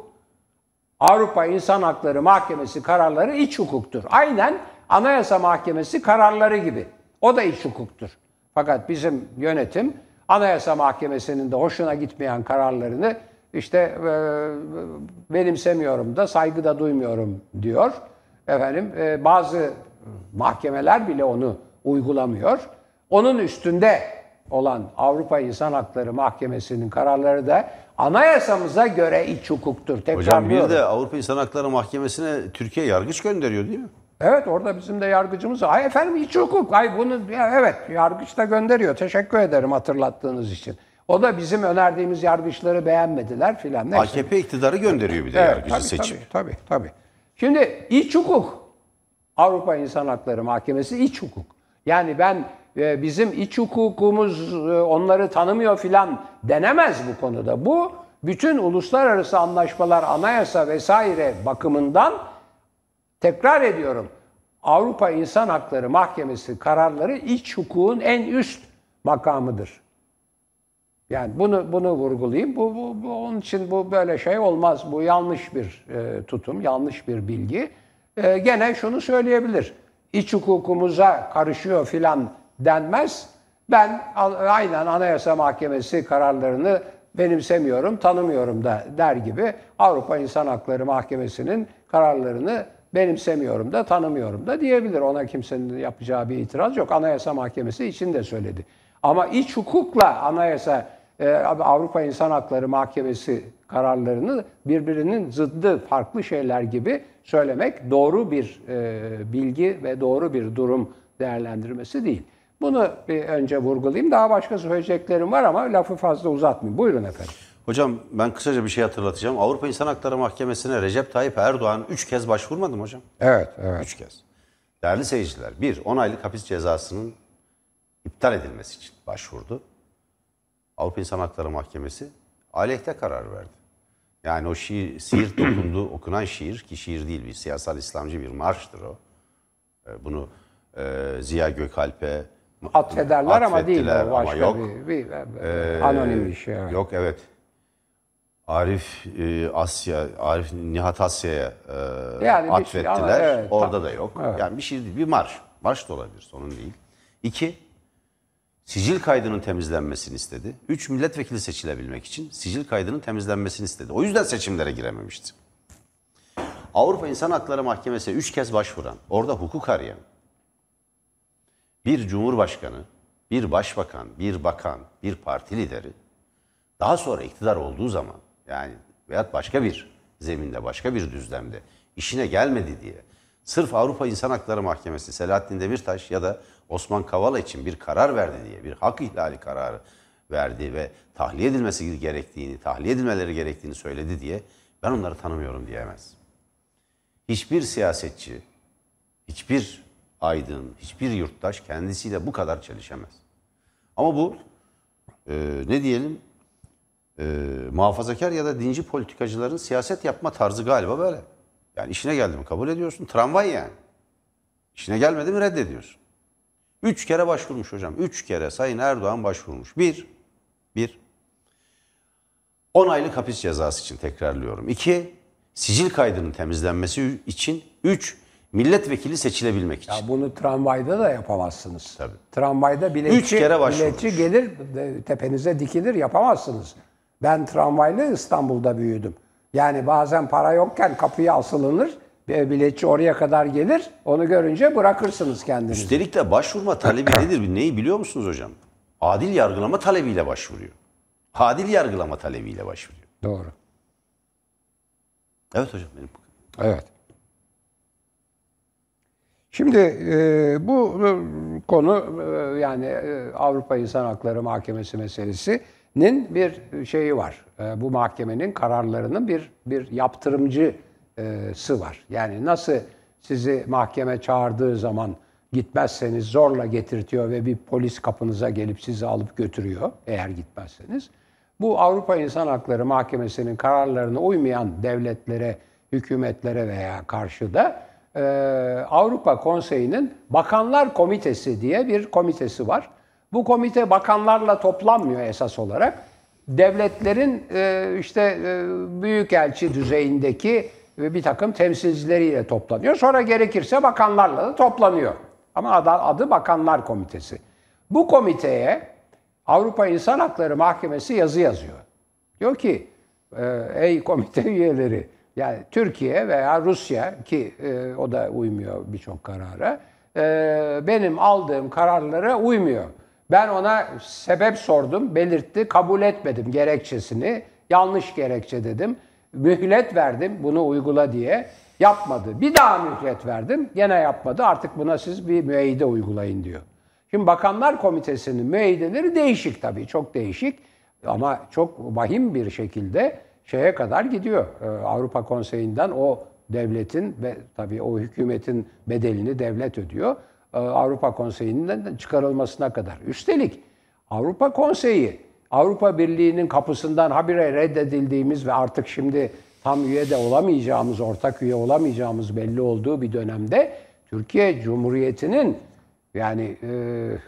S1: Avrupa İnsan Hakları Mahkemesi kararları iç hukuktur. Aynen Anayasa Mahkemesi kararları gibi. O da iç hukuktur. Fakat bizim yönetim Anayasa Mahkemesi'nin de hoşuna gitmeyen kararlarını işte e, benimsemiyorum da saygı da duymuyorum diyor. Efendim e, bazı mahkemeler bile onu uygulamıyor. Onun üstünde olan Avrupa İnsan Hakları Mahkemesi'nin kararları da anayasamıza göre iç hukuktur.
S2: Hocam bir de Avrupa İnsan Hakları Mahkemesi'ne Türkiye yargıç gönderiyor değil mi?
S1: Evet orada bizim de yargıcımız var. Ay efendim iç hukuk. Ay bunu ya evet yargıç da gönderiyor. Teşekkür ederim hatırlattığınız için. O da bizim önerdiğimiz yargıçları beğenmediler filan. Neyse.
S2: AKP iktidarı gönderiyor bir de
S1: Evet,
S2: yargıcı
S1: tabii,
S2: seçip.
S1: Tabii, tabii, tabii. Şimdi iç hukuk. Avrupa İnsan Hakları Mahkemesi iç hukuk. Yani ben e, bizim iç hukukumuz e, onları tanımıyor filan denemez bu konuda. Bu bütün uluslararası anlaşmalar, anayasa vesaire bakımından tekrar ediyorum. Avrupa İnsan Hakları Mahkemesi kararları iç hukukun en üst makamıdır. Yani bunu bunu vurgulayayım. Bu, bu, bu onun için bu böyle şey olmaz. Bu yanlış bir e, tutum, yanlış bir bilgi. E, gene şunu söyleyebilir. İç hukukumuza karışıyor filan denmez. Ben aynen Anayasa Mahkemesi kararlarını benimsemiyorum, tanımıyorum da der gibi Avrupa İnsan Hakları Mahkemesi'nin kararlarını benimsemiyorum da tanımıyorum da diyebilir. Ona kimsenin yapacağı bir itiraz yok. Anayasa Mahkemesi için de söyledi. Ama iç hukukla anayasa e, Avrupa İnsan Hakları Mahkemesi kararlarını birbirinin zıddı farklı şeyler gibi söylemek doğru bir e, bilgi ve doğru bir durum değerlendirmesi değil. Bunu bir önce vurgulayayım. Daha başka söyleyeceklerim var ama lafı fazla uzatmayayım. Buyurun efendim.
S2: Hocam ben kısaca bir şey hatırlatacağım. Avrupa İnsan Hakları Mahkemesi'ne Recep Tayyip Erdoğan 3 kez başvurmadı mı hocam?
S1: Evet, evet.
S2: 3 kez. Değerli seyirciler, bir 10 aylık hapis cezasının iptal edilmesi için başvurdu. Avrupa İnsan Hakları Mahkemesi aleyhte karar verdi. Yani o şiir, Siirt dokundu, okunan şiir ki şiir değil bir siyasal İslamcı bir marştır o. E, Bunu e, Ziya Gökalp'e
S1: Atfederler ama değil
S2: atfettiler
S1: o başka
S2: ama yok.
S1: bir, bir, anonim bir şey. evet.
S2: Yok evet. Arif e, Asya, Arif Nihat Asya'ya e,
S1: Yani şey
S2: atfettiler.
S1: ama evet,
S2: Orada
S1: tam-
S2: da yok.
S1: evet.
S2: Yani bir şey değil. Bir marş. Marş da olabilir. Sorun değil. İki, sicil kaydının temizlenmesini istedi. Üç, milletvekili seçilebilmek için sicil kaydının temizlenmesini istedi. O yüzden seçimlere girememişti. Avrupa İnsan Hakları Mahkemesi'ne üç kez başvuran, orada hukuk arayan, bir cumhurbaşkanı, bir başbakan, bir bakan, bir parti lideri daha sonra iktidar olduğu zaman yani veyahut başka bir zeminde, başka bir düzlemde işine gelmedi diye sırf Avrupa İnsan Hakları Mahkemesi Selahattin Demirtaş ya da Osman Kavala için bir karar verdi diye bir hak ihlali kararı verdi ve tahliye edilmesi gerektiğini, tahliye edilmeleri gerektiğini söyledi diye ben onları tanımıyorum diyemez. Hiçbir siyasetçi, hiçbir aydın, hiçbir yurttaş kendisiyle bu kadar çelişemez. Ama bu e, ne diyelim e, muhafazakar ya da dinci politikacıların siyaset yapma tarzı galiba böyle. Yani işine geldi mi kabul ediyorsun. Tramvay yani. İşine gelmedi mi reddediyorsun. Üç kere başvurmuş hocam. Üç kere Sayın Erdoğan başvurmuş. Bir, bir, 10 aylık hapis cezası için tekrarlıyorum. İki, sicil kaydının temizlenmesi için. Üç, milletvekili seçilebilmek için.
S1: Ya bunu tramvayda da yapamazsınız.
S2: Tabii.
S1: Tramvayda biletçi,
S2: Üç kere başvurmuş.
S1: biletçi gelir tepenize dikilir yapamazsınız. Ben tramvayla İstanbul'da büyüdüm. Yani bazen para yokken kapıya asılınır. bir Biletçi oraya kadar gelir. Onu görünce bırakırsınız kendinizi.
S2: Üstelik de başvurma talebi nedir? Neyi biliyor musunuz hocam? Adil yargılama talebiyle başvuruyor. Adil yargılama talebiyle başvuruyor.
S1: Doğru.
S2: Evet hocam benim.
S1: Evet. Şimdi e, bu konu e, yani e, Avrupa İnsan Hakları Mahkemesi meselesinin bir şeyi var. E, bu mahkemenin kararlarının bir bir yaptırımcısı var. Yani nasıl sizi mahkeme çağırdığı zaman gitmezseniz zorla getirtiyor ve bir polis kapınıza gelip sizi alıp götürüyor eğer gitmezseniz. Bu Avrupa İnsan Hakları Mahkemesi'nin kararlarına uymayan devletlere, hükümetlere veya karşıda e, Avrupa Konseyi'nin Bakanlar Komitesi diye bir komitesi var. Bu komite bakanlarla toplanmıyor esas olarak. Devletlerin e, işte e, büyükelçi düzeyindeki ve bir takım temsilcileriyle toplanıyor. Sonra gerekirse bakanlarla da toplanıyor. Ama adı, adı Bakanlar Komitesi. Bu komiteye Avrupa İnsan Hakları Mahkemesi yazı yazıyor. Diyor ki e, ey komite üyeleri yani Türkiye veya Rusya ki e, o da uymuyor birçok karara e, benim aldığım kararlara uymuyor. Ben ona sebep sordum, belirtti, kabul etmedim gerekçesini. Yanlış gerekçe dedim. Mühlet verdim bunu uygula diye. Yapmadı. Bir daha mühlet verdim. Gene yapmadı. Artık buna siz bir müeyyide uygulayın diyor. Şimdi Bakanlar Komitesi'nin müeyyideleri değişik tabii, çok değişik. Ama çok vahim bir şekilde şeye kadar gidiyor. Ee, Avrupa Konseyi'nden o devletin ve tabii o hükümetin bedelini devlet ödüyor. Ee, Avrupa Konseyi'nden çıkarılmasına kadar. Üstelik Avrupa Konseyi, Avrupa Birliği'nin kapısından habire reddedildiğimiz ve artık şimdi tam üye de olamayacağımız, ortak üye olamayacağımız belli olduğu bir dönemde Türkiye Cumhuriyeti'nin yani e,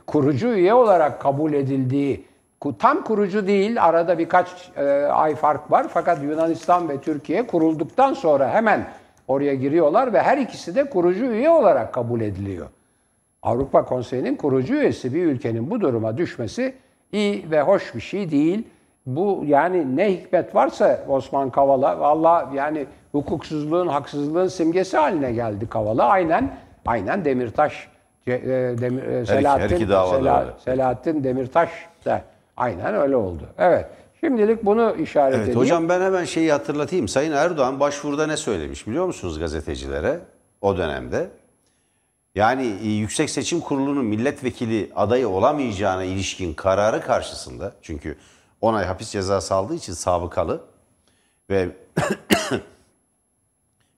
S1: kurucu üye olarak kabul edildiği, tam kurucu değil, arada birkaç e, ay fark var. Fakat Yunanistan ve Türkiye kurulduktan sonra hemen oraya giriyorlar ve her ikisi de kurucu üye olarak kabul ediliyor. Avrupa Konseyi'nin kurucu üyesi bir ülkenin bu duruma düşmesi iyi ve hoş bir şey değil. Bu yani ne hikmet varsa Osman Kavala valla yani hukuksuzluğun, haksızlığın simgesi haline geldi Kavala. Aynen aynen Demirtaş e, Demir, Selahattin,
S2: her iki davada
S1: Sela-
S2: öyle.
S1: Selahattin Demirtaş da Aynen öyle oldu. Evet. Şimdilik bunu işaret
S2: Evet
S1: edeyim.
S2: hocam ben hemen şeyi hatırlatayım. Sayın Erdoğan başvuruda ne söylemiş biliyor musunuz gazetecilere o dönemde? Yani e, Yüksek Seçim Kurulu'nun milletvekili adayı olamayacağına ilişkin kararı karşısında çünkü 10 ay hapis cezası aldığı için sabıkalı ve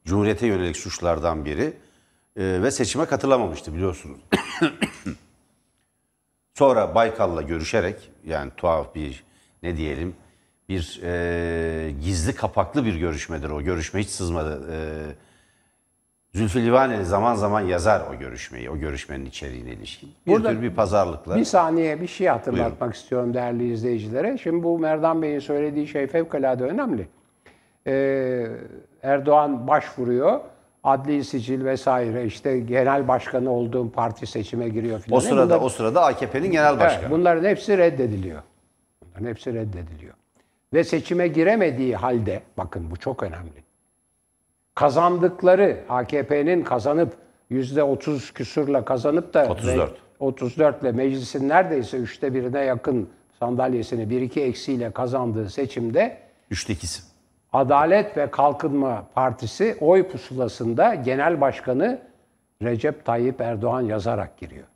S2: Cumhuriyete yönelik suçlardan biri e, ve seçime katılamamıştı biliyorsunuz. Sonra Baykal'la görüşerek yani tuhaf bir ne diyelim bir e, gizli kapaklı bir görüşmedir o. Görüşme hiç sızmadı. E, Zülfü Livaneli zaman zaman yazar o görüşmeyi, o görüşmenin içeriğine ilişkin. Bir
S1: Burada
S2: tür bir pazarlıkla.
S1: Bir saniye bir şey hatırlatmak istiyorum değerli izleyicilere. Şimdi bu Merdan Bey'in söylediği şey fevkalade önemli. Ee, Erdoğan başvuruyor. Adli sicil vesaire işte genel başkanı olduğum parti seçime giriyor filan.
S2: o sırada
S1: Bunlar-
S2: o sırada AKP'nin genel başkanı.
S1: Evet, bunların hepsi reddediliyor. Bunların hepsi reddediliyor. Ve seçime giremediği halde, bakın bu çok önemli. Kazandıkları, AKP'nin kazanıp yüzde 30 küsurla kazanıp da
S2: 34.
S1: 34 ile meclisin neredeyse üçte birine yakın sandalyesini 1-2 eksiyle kazandığı seçimde
S2: Üçte ikisi.
S1: Adalet ve Kalkınma Partisi oy pusulasında genel başkanı Recep Tayyip Erdoğan yazarak giriyor.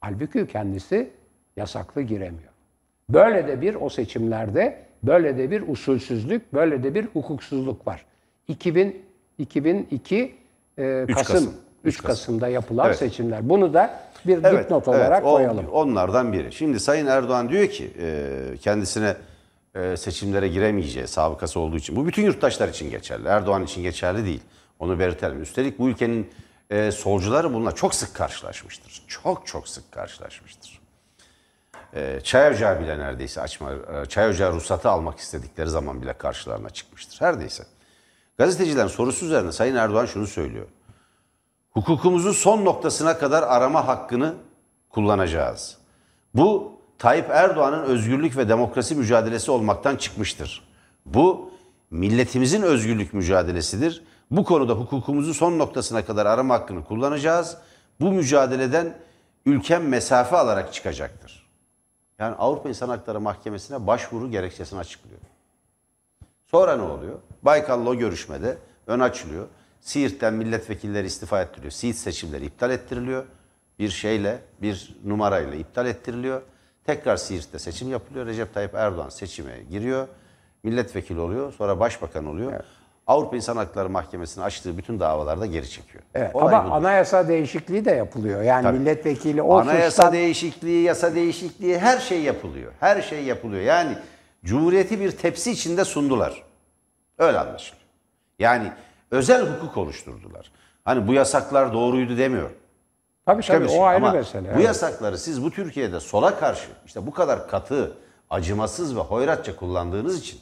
S1: Halbuki kendisi yasaklı giremiyor. Böyle de bir o seçimlerde böyle de bir usulsüzlük, böyle de bir hukuksuzluk var. 2000 2002 e, Kasım,
S2: Kasım.
S1: 3 Kasım'da yapılan
S2: Evet.
S1: seçimler. Bunu da bir dipnot olarak
S2: o-
S1: koyalım.
S2: onlardan biri. Şimdi Sayın Erdoğan diyor ki e, kendisine e, seçimlere giremeyeceği sabıkası olduğu için. Bu bütün yurttaşlar için geçerli. Erdoğan için geçerli değil. Onu belirtelim. Üstelik bu ülkenin e, solcuları bununla çok sık karşılaşmıştır. Çok çok sık karşılaşmıştır. E, çay ocağı bile neredeyse açma, e, çay ocağı ruhsatı almak istedikleri zaman bile karşılarına çıkmıştır. Her neyse. Gazetecilerin sorusu üzerine Sayın Erdoğan şunu söylüyor. Hukukumuzu son noktasına kadar arama hakkını kullanacağız. Bu Tayyip Erdoğan'ın özgürlük ve demokrasi mücadelesi olmaktan çıkmıştır. Bu milletimizin özgürlük mücadelesidir. Bu konuda hukukumuzu son noktasına kadar arama hakkını kullanacağız. Bu mücadeleden ülkem mesafe alarak çıkacaktır. Yani Avrupa İnsan Hakları Mahkemesi'ne başvuru gerekçesini açıklıyor. Sonra ne oluyor? Baykal'la o görüşmede ön açılıyor. Siirt'ten milletvekilleri istifa ettiriliyor. Siirt seçimleri iptal ettiriliyor. Bir şeyle, bir numarayla iptal ettiriliyor. Tekrar Siirt'te seçim yapılıyor. Recep Tayyip Erdoğan seçime giriyor. Milletvekili oluyor. Sonra başbakan oluyor. Avrupa İnsan Hakları Mahkemesi'nin açtığı bütün davalarda geri çekiyor.
S1: Evet,
S2: Olay
S1: ama
S2: budur.
S1: anayasa değişikliği de yapılıyor. Yani
S2: Tabii.
S1: milletvekili o
S2: Anayasa
S1: suçtan-
S2: değişikliği, yasa değişikliği her şey yapılıyor. Her şey yapılıyor. Yani Cumhuriyeti bir tepsi içinde sundular. Öyle anlaşılıyor. Yani özel hukuk oluşturdular. Hani bu yasaklar doğruydu demiyorum.
S1: Tabii
S2: Başka
S1: tabii
S2: şey.
S1: o ayrı
S2: Ama
S1: mesele.
S2: Bu
S1: evet.
S2: yasakları siz bu Türkiye'de sola karşı işte bu kadar katı, acımasız ve hoyratça kullandığınız için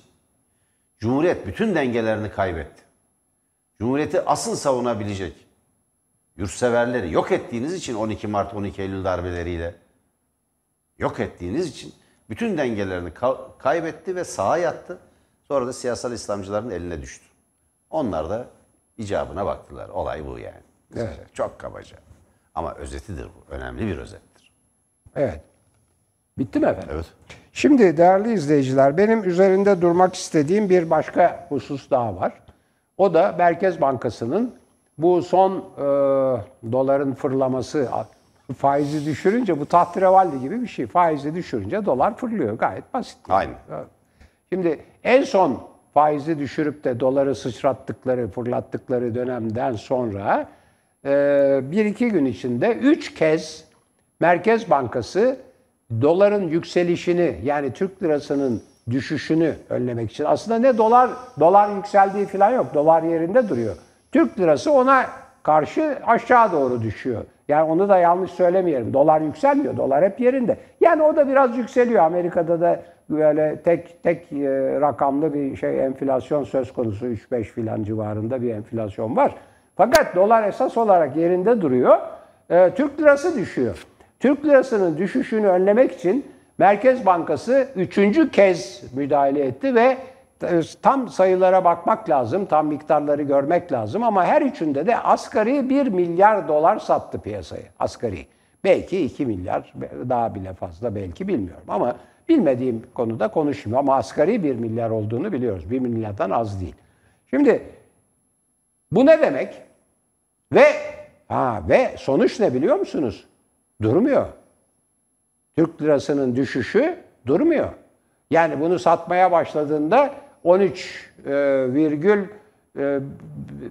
S2: Cumhuriyet bütün dengelerini kaybetti. Cumhuriyeti asıl savunabilecek yurtseverleri yok ettiğiniz için 12 Mart 12 Eylül darbeleriyle yok ettiğiniz için bütün dengelerini ka- kaybetti ve sağa yattı. Sonra da siyasal İslamcıların eline düştü. Onlar da icabına baktılar. Olay bu yani. Kısaca. Çok kabaca. Ama özetidir bu. Önemli bir özettir.
S1: Evet. Bitti mi efendim?
S2: Evet.
S1: Şimdi değerli izleyiciler benim üzerinde durmak istediğim bir başka husus daha var. O da Merkez Bankası'nın bu son e, doların fırlaması faizi düşürünce bu tahterevalli gibi bir şey. Faizi düşürünce dolar fırlıyor. Gayet basit.
S2: Aynen.
S1: Şimdi en son faizi düşürüp de doları sıçrattıkları, fırlattıkları dönemden sonra e, bir iki gün içinde üç kez Merkez Bankası doların yükselişini yani Türk lirasının düşüşünü önlemek için aslında ne dolar dolar yükseldiği falan yok. Dolar yerinde duruyor. Türk lirası ona karşı aşağı doğru düşüyor. Yani onu da yanlış söylemeyelim. Dolar yükselmiyor. Dolar hep yerinde. Yani o da biraz yükseliyor. Amerika'da da böyle tek tek e, rakamlı bir şey enflasyon söz konusu 3-5 filan civarında bir enflasyon var. Fakat dolar esas olarak yerinde duruyor. E, Türk lirası düşüyor. Türk lirasının düşüşünü önlemek için Merkez Bankası üçüncü kez müdahale etti ve tam sayılara bakmak lazım, tam miktarları görmek lazım ama her üçünde de asgari 1 milyar dolar sattı piyasaya. Asgari. Belki 2 milyar daha bile fazla belki bilmiyorum ama bilmediğim konuda konuşmuyorum ama asgari 1 milyar olduğunu biliyoruz. 1 milyardan az değil. Şimdi bu ne demek? Ve ha ve sonuç ne biliyor musunuz? Durmuyor. Türk lirasının düşüşü durmuyor. Yani bunu satmaya başladığında 13 e, virgül e,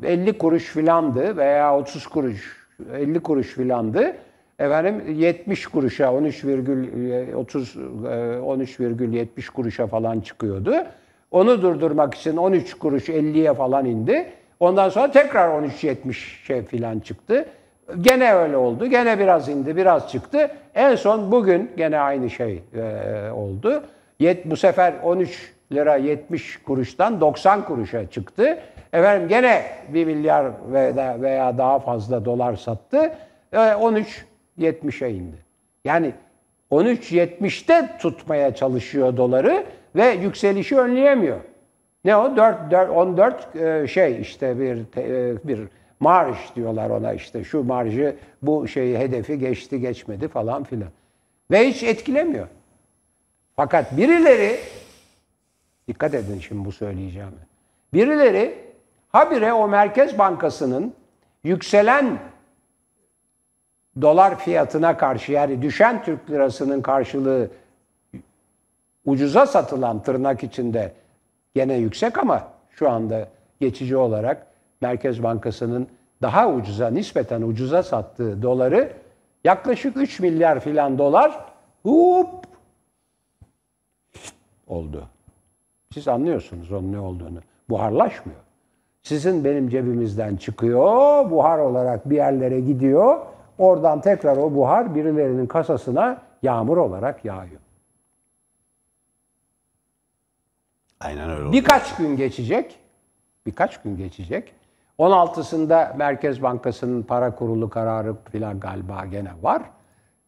S1: 50 kuruş filandı veya 30 kuruş 50 kuruş filandı. Efendim 70 kuruşa 13 virgül e, 30 e, 13 virgül 70 kuruşa falan çıkıyordu. Onu durdurmak için 13 kuruş 50'ye falan indi. Ondan sonra tekrar 13.70 şey filan çıktı. Gene öyle oldu. Gene biraz indi, biraz çıktı. En son bugün gene aynı şey e, oldu. Yet, bu sefer 13 lira 70 kuruştan 90 kuruşa çıktı. Efendim gene 1 milyar veya, daha fazla dolar sattı. E, 13.70'e indi. Yani 13.70'te tutmaya çalışıyor doları ve yükselişi önleyemiyor. Ne o? 4, 4 14 e, şey işte bir e, bir marj diyorlar ona işte şu marjı bu şeyi hedefi geçti geçmedi falan filan. Ve hiç etkilemiyor. Fakat birileri dikkat edin şimdi bu söyleyeceğime. Birileri habire o Merkez Bankası'nın yükselen dolar fiyatına karşı yani düşen Türk lirasının karşılığı ucuza satılan tırnak içinde gene yüksek ama şu anda geçici olarak Merkez Bankası'nın daha ucuza, nispeten ucuza sattığı doları yaklaşık 3 milyar filan dolar hup oldu. Siz anlıyorsunuz onun ne olduğunu. Buharlaşmıyor. Sizin benim cebimizden çıkıyor, buhar olarak bir yerlere gidiyor. Oradan tekrar o buhar birilerinin kasasına yağmur olarak yağıyor.
S2: Aynen öyle oldu.
S1: Birkaç gün geçecek. Birkaç gün geçecek. 16'sında Merkez Bankası'nın para kurulu kararı filan galiba gene var.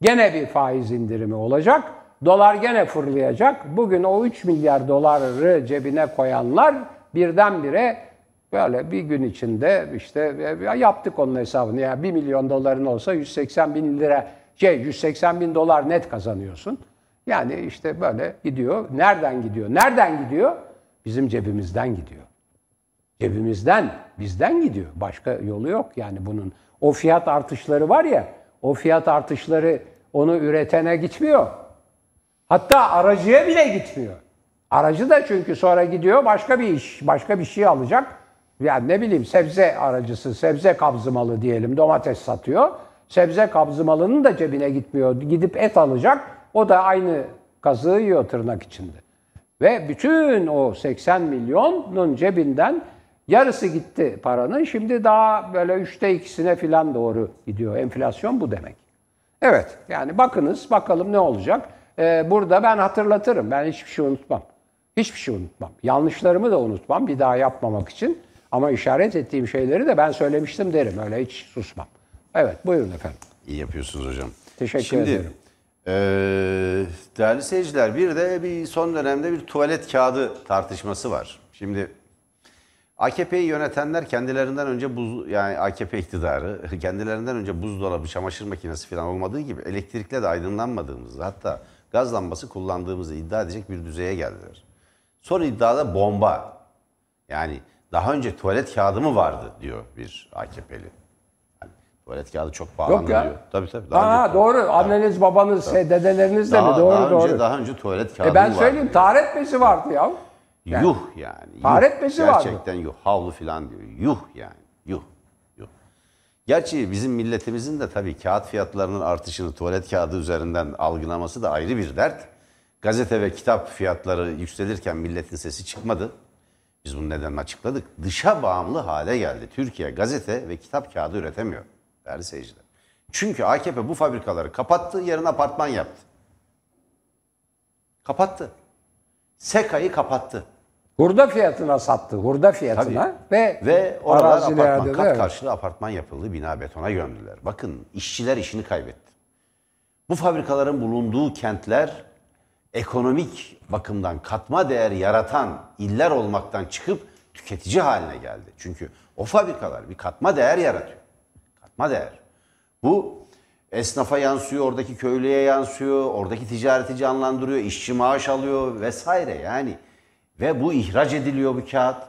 S1: Gene bir faiz indirimi olacak. Dolar gene fırlayacak. Bugün o 3 milyar doları cebine koyanlar birdenbire böyle bir gün içinde işte ya yaptık onun hesabını. Ya 1 milyon doların olsa 180 bin lira şey 180 bin dolar net kazanıyorsun. Yani işte böyle gidiyor. Nereden gidiyor? Nereden gidiyor? Bizim cebimizden gidiyor. Cebimizden, bizden gidiyor. Başka yolu yok yani bunun. O fiyat artışları var ya, o fiyat artışları onu üretene gitmiyor. Hatta aracıya bile gitmiyor. Aracı da çünkü sonra gidiyor başka bir iş, başka bir şey alacak. Yani ne bileyim sebze aracısı, sebze kabzımalı diyelim domates satıyor. Sebze kabzımalının da cebine gitmiyor. Gidip et alacak. O da aynı kazığı yiyor tırnak içinde. Ve bütün o 80 milyonun cebinden yarısı gitti paranın. Şimdi daha böyle üçte ikisine falan doğru gidiyor. Enflasyon bu demek. Evet yani bakınız bakalım ne olacak. Ee, burada ben hatırlatırım. Ben hiçbir şey unutmam. Hiçbir şey unutmam. Yanlışlarımı da unutmam bir daha yapmamak için. Ama işaret ettiğim şeyleri de ben söylemiştim derim. Öyle hiç susmam. Evet buyurun efendim.
S2: İyi yapıyorsunuz hocam.
S1: Teşekkür
S2: Şimdi,
S1: ederim.
S2: eee, değerli seyirciler bir de bir son dönemde bir tuvalet kağıdı tartışması var. Şimdi AKP'yi yönetenler kendilerinden önce buz yani AKP iktidarı kendilerinden önce buzdolabı, çamaşır makinesi falan olmadığı gibi elektrikle de aydınlanmadığımızı hatta gaz lambası kullandığımızı iddia edecek bir düzeye geldiler. Son iddiada bomba. Yani daha önce tuvalet kağıdı mı vardı diyor bir AKP'li. Yani tuvalet kağıdı çok pahalı
S1: Yok ya.
S2: diyor. Tabii tabii. daha
S1: Aa
S2: önce-
S1: doğru. Anneniz, babanız, dedeleriniz de
S2: daha,
S1: mi? Doğru
S2: daha
S1: doğru.
S2: Önce, daha önce tuvalet kağıdı
S1: e ben
S2: vardı.
S1: söyleyeyim taharet bezi vardı ya. Yani-
S2: Yuh yani.
S1: Taharet bezi vardı.
S2: Gerçekten yuh. Havlu falan diyor. Yuh yani. Yuh. Gerçi bizim milletimizin de tabii kağıt fiyatlarının artışını tuvalet kağıdı üzerinden algılaması da ayrı bir dert. Gazete ve kitap fiyatları yükselirken milletin sesi çıkmadı. Biz bunun nedenini açıkladık. Dışa bağımlı hale geldi. Türkiye gazete ve kitap kağıdı üretemiyor değerli seyirciler. Çünkü AKP bu fabrikaları kapattı, yerine apartman yaptı. Kapattı. SEKA'yı kapattı.
S1: Hurda fiyatına sattı. Hurda fiyatına
S2: Tabii.
S1: ve
S2: Ve oralar apartman, kat
S1: evet.
S2: karşılığı apartman yapıldı, bina betona gömdüler. Bakın işçiler işini kaybetti. Bu fabrikaların bulunduğu kentler ekonomik bakımdan katma değer yaratan iller olmaktan çıkıp tüketici haline geldi. Çünkü o fabrikalar bir katma değer yaratıyor. Katma değer. Bu esnafa yansıyor, oradaki köylüye yansıyor, oradaki ticareti canlandırıyor, işçi maaş alıyor vesaire yani. Ve bu ihraç ediliyor bu kağıt.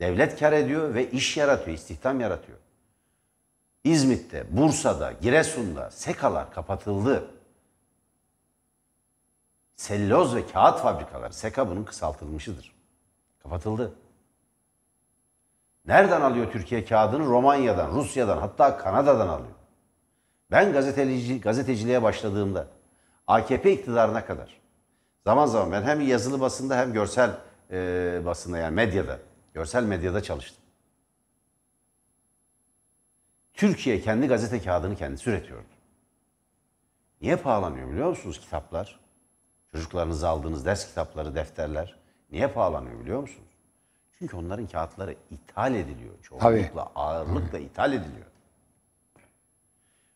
S2: Devlet kar ediyor ve iş yaratıyor, istihdam yaratıyor. İzmit'te, Bursa'da, Giresun'da sekalar kapatıldı. Selloz ve kağıt fabrikaları, seka bunun kısaltılmışıdır. Kapatıldı. Nereden alıyor Türkiye kağıdını? Romanya'dan, Rusya'dan, hatta Kanada'dan alıyor. Ben gazeteci, gazeteciliğe başladığımda AKP iktidarına kadar zaman zaman ben hem yazılı basında hem görsel e, basında yani medyada, görsel medyada çalıştım. Türkiye kendi gazete kağıdını kendisi üretiyordu. Niye pahalanıyor biliyor musunuz kitaplar? Çocuklarınıza aldığınız ders kitapları, defterler niye pahalanıyor biliyor musunuz? Çünkü onların kağıtları ithal ediliyor. Çoğunlukla, ağırlıkla ithal ediliyor.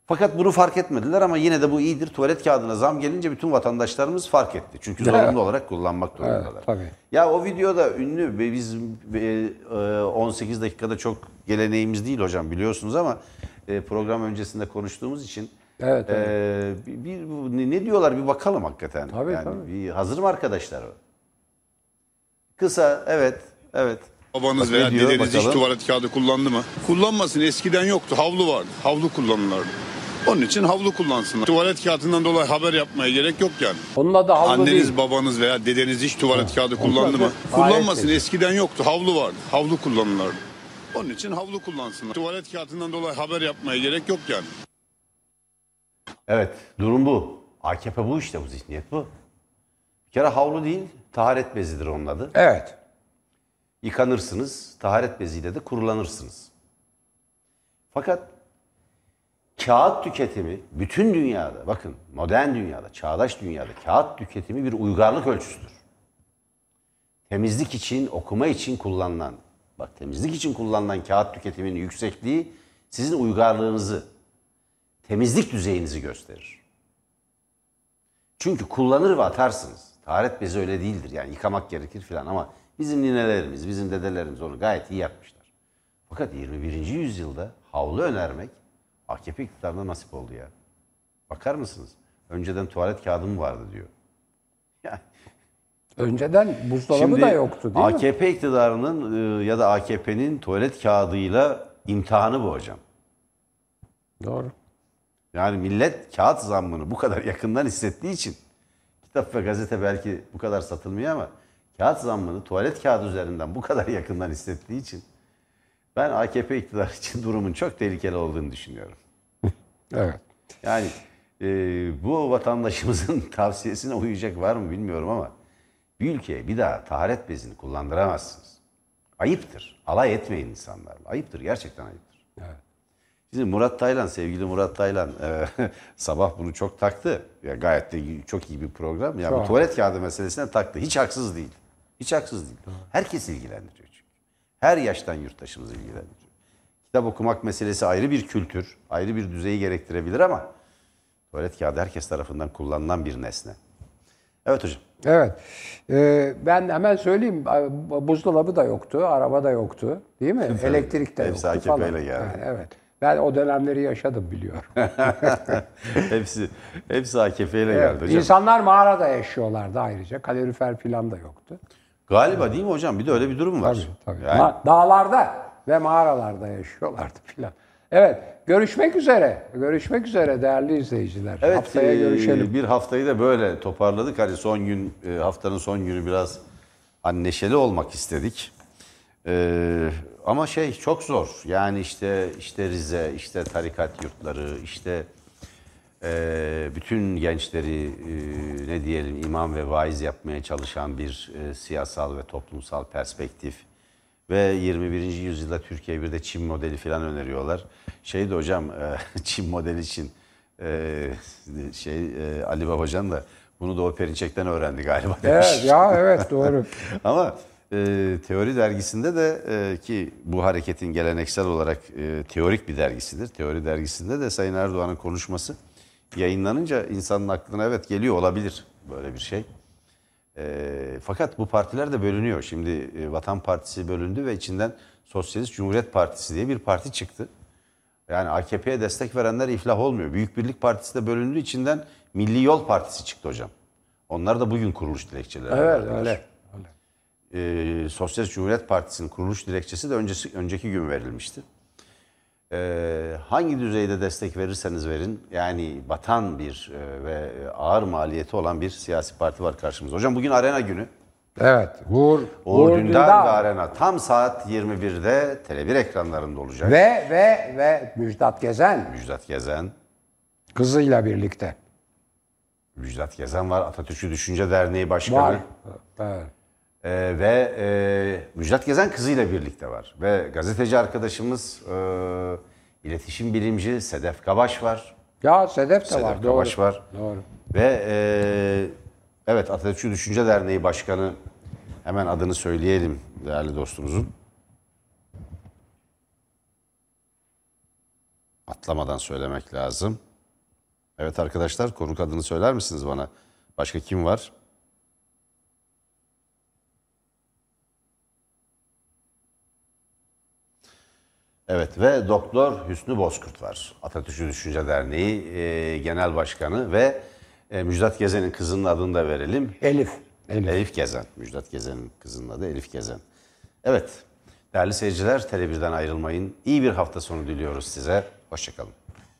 S2: Fakat bunu fark etmediler ama yine de bu iyidir. Tuvalet kağıdına zam gelince bütün vatandaşlarımız fark etti. Çünkü zorunlu olarak kullanmak durumundalar.
S1: tabii.
S2: Ya o videoda ünlü ve biz e, 18 dakikada çok geleneğimiz değil hocam biliyorsunuz ama e, program öncesinde konuştuğumuz için
S1: Evet,
S2: e, bir, bir- ne- diyorlar bir bakalım hakikaten.
S1: Tabii,
S2: yani
S1: tabii.
S2: Bir, hazır mı arkadaşlar? Kısa evet evet.
S6: Babanız
S2: Bak
S6: veya
S2: diyor,
S6: dedeniz hiç tuvalet kağıdı kullandı mı? Kullanmasın. Eskiden yoktu. Havlu vardı. Havlu kullanırlardı. Onun için havlu kullansınlar. Tuvalet kağıdından dolayı haber yapmaya gerek yok yani.
S1: Onun adı havlu
S6: Anneniz,
S1: değil.
S6: babanız veya dedeniz hiç tuvalet kağıdı kullandı mı? Kullanmasın. Eskiden yoktu. Havlu vardı. Havlu kullanırlardı. Onun için havlu kullansınlar. Tuvalet kağıdından dolayı haber yapmaya gerek yok yani.
S2: Evet, durum bu. AKP bu işte, bu zihniyet bu. Bir kere havlu değil, taharet bezidir onun adı.
S1: Evet.
S2: Yıkanırsınız, taharet beziyle de kurulanırsınız. Fakat kağıt tüketimi bütün dünyada, bakın modern dünyada, çağdaş dünyada kağıt tüketimi bir uygarlık ölçüsüdür. Temizlik için, okuma için kullanılan, bak temizlik için kullanılan kağıt tüketiminin yüksekliği sizin uygarlığınızı, temizlik düzeyinizi gösterir. Çünkü kullanır ve atarsınız. Taharet bezi öyle değildir. Yani yıkamak gerekir filan ama bizim ninelerimiz, bizim dedelerimiz onu gayet iyi yapmışlar. Fakat 21. yüzyılda havlu önermek AKP iktidarına nasip oldu ya. Bakar mısınız? Önceden tuvalet kağıdı mı vardı diyor. Yani
S1: Önceden buzdolabı da yoktu değil mi?
S2: AKP iktidarının e, ya da AKP'nin tuvalet kağıdıyla imtihanı bu hocam.
S1: Doğru.
S2: Yani millet kağıt zammını bu kadar yakından hissettiği için kitap ve gazete belki bu kadar satılmıyor ama kağıt zammını tuvalet kağıdı üzerinden bu kadar yakından hissettiği için ben AKP iktidarı için durumun çok tehlikeli olduğunu düşünüyorum.
S1: Evet.
S2: Yani e, bu vatandaşımızın tavsiyesine uyacak var mı bilmiyorum ama bir ülkeye bir daha taharet bezini kullandıramazsınız. Ayıptır. Alay etmeyin insanlarla. Ayıptır. Gerçekten ayıptır. Şimdi Murat Taylan, sevgili Murat Taylan e, sabah bunu çok taktı. Ya gayet de çok iyi bir program. Ya bu
S1: Çok.
S2: tuvalet kağıdı meselesine taktı. Hiç haksız değil. Hiç haksız değil. Herkes ilgilendiriyor. Her yaştan yurttaşımız ilgilendiriyor. Kitap okumak meselesi ayrı bir kültür, ayrı bir düzeyi gerektirebilir ama tuvalet kağıdı herkes tarafından kullanılan bir nesne. Evet hocam.
S1: Evet. Ee, ben hemen söyleyeyim. Buzdolabı da yoktu, araba da yoktu. Değil mi? Elektrik de
S2: Hepsi
S1: yoktu falan.
S2: geldi.
S1: Yani evet. Ben o dönemleri yaşadım biliyorum.
S2: hepsi hepsi AKP ile
S1: Evet.
S2: geldi hocam.
S1: İnsanlar mağarada yaşıyorlardı ayrıca. Kalorifer falan da yoktu.
S2: Galiba değil mi hocam? Bir de öyle bir durum var.
S1: Tabii tabii.
S2: Yani-
S1: Ma- dağlarda ve mağaralarda yaşıyorlardı filan. Evet. Görüşmek üzere. Görüşmek üzere değerli izleyiciler.
S2: Evet,
S1: Haftaya
S2: e,
S1: görüşelim.
S2: bir haftayı da böyle toparladık. Hani son gün, e, haftanın son günü biraz hani neşeli olmak istedik. E, ama şey çok zor. Yani işte işte Rize, işte tarikat yurtları, işte e, bütün gençleri e, ne diyelim imam ve vaiz yapmaya çalışan bir e, siyasal ve toplumsal perspektif ve 21. yüzyılda Türkiye bir de Çin modeli falan öneriyorlar. Şeydi hocam e, Çin modeli için e, şey e, Ali Babacan da bunu Doğu Perinçek'ten öğrendi galiba demiş.
S1: Evet ya evet doğru.
S2: Ama e, teori dergisinde de e, ki bu hareketin geleneksel olarak e, teorik bir dergisidir. Teori dergisinde de Sayın Erdoğan'ın konuşması yayınlanınca insanın aklına evet geliyor olabilir böyle bir şey. E, fakat bu partiler de bölünüyor. Şimdi e, Vatan Partisi bölündü ve içinden Sosyalist Cumhuriyet Partisi diye bir parti çıktı. Yani AKP'ye destek verenler iflah olmuyor. Büyük Birlik Partisi de bölündüğü içinden Milli Yol Partisi çıktı hocam. Onlar da bugün kuruluş dilekçeleri.
S1: Evet
S2: verdiler.
S1: öyle. öyle.
S2: Ee, Sosyalist Cumhuriyet Partisi'nin kuruluş dilekçesi de öncesi, önceki gün verilmişti. Ee, hangi düzeyde destek verirseniz verin, yani batan bir e, ve ağır maliyeti olan bir siyasi parti var karşımızda. Hocam bugün arena günü.
S1: Evet. Uğur,
S2: Uğur,
S1: Uğur
S2: Dündar,
S1: Dündar.
S2: ve Arena tam saat 21'de Tele1 ekranlarında olacak.
S1: Ve ve ve Müjdat Gezen
S2: Müjdat Gezen,
S1: kızıyla birlikte
S2: Müjdat Gezen var. Atatürkçü Düşünce Derneği Başkanı.
S1: var. Evet.
S2: Ee, ve e, Müjdat Gezen kızıyla birlikte var. Ve gazeteci arkadaşımız, e, iletişim bilimci Sedef Kabaş var.
S1: Ya Sedef de
S2: Sedef
S1: var. Doğru.
S2: Kabaş var.
S1: Doğru.
S2: Ve e, evet Atatürkçü Düşünce Derneği Başkanı, hemen adını söyleyelim değerli dostumuzun. Atlamadan söylemek lazım. Evet arkadaşlar konuk adını söyler misiniz bana? Başka kim var? Evet ve Doktor Hüsnü Bozkurt var. Atatürkçü Düşünce Derneği e, Genel Başkanı ve e, Müjdat Gezen'in kızının adını da verelim.
S1: Elif. Elif.
S2: Elif Gezen. Müjdat Gezen'in kızının adı Elif Gezen. Evet değerli seyirciler Tele1'den ayrılmayın. İyi bir hafta sonu diliyoruz size. Hoşçakalın.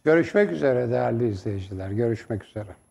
S1: Görüşmek üzere değerli izleyiciler. Görüşmek üzere.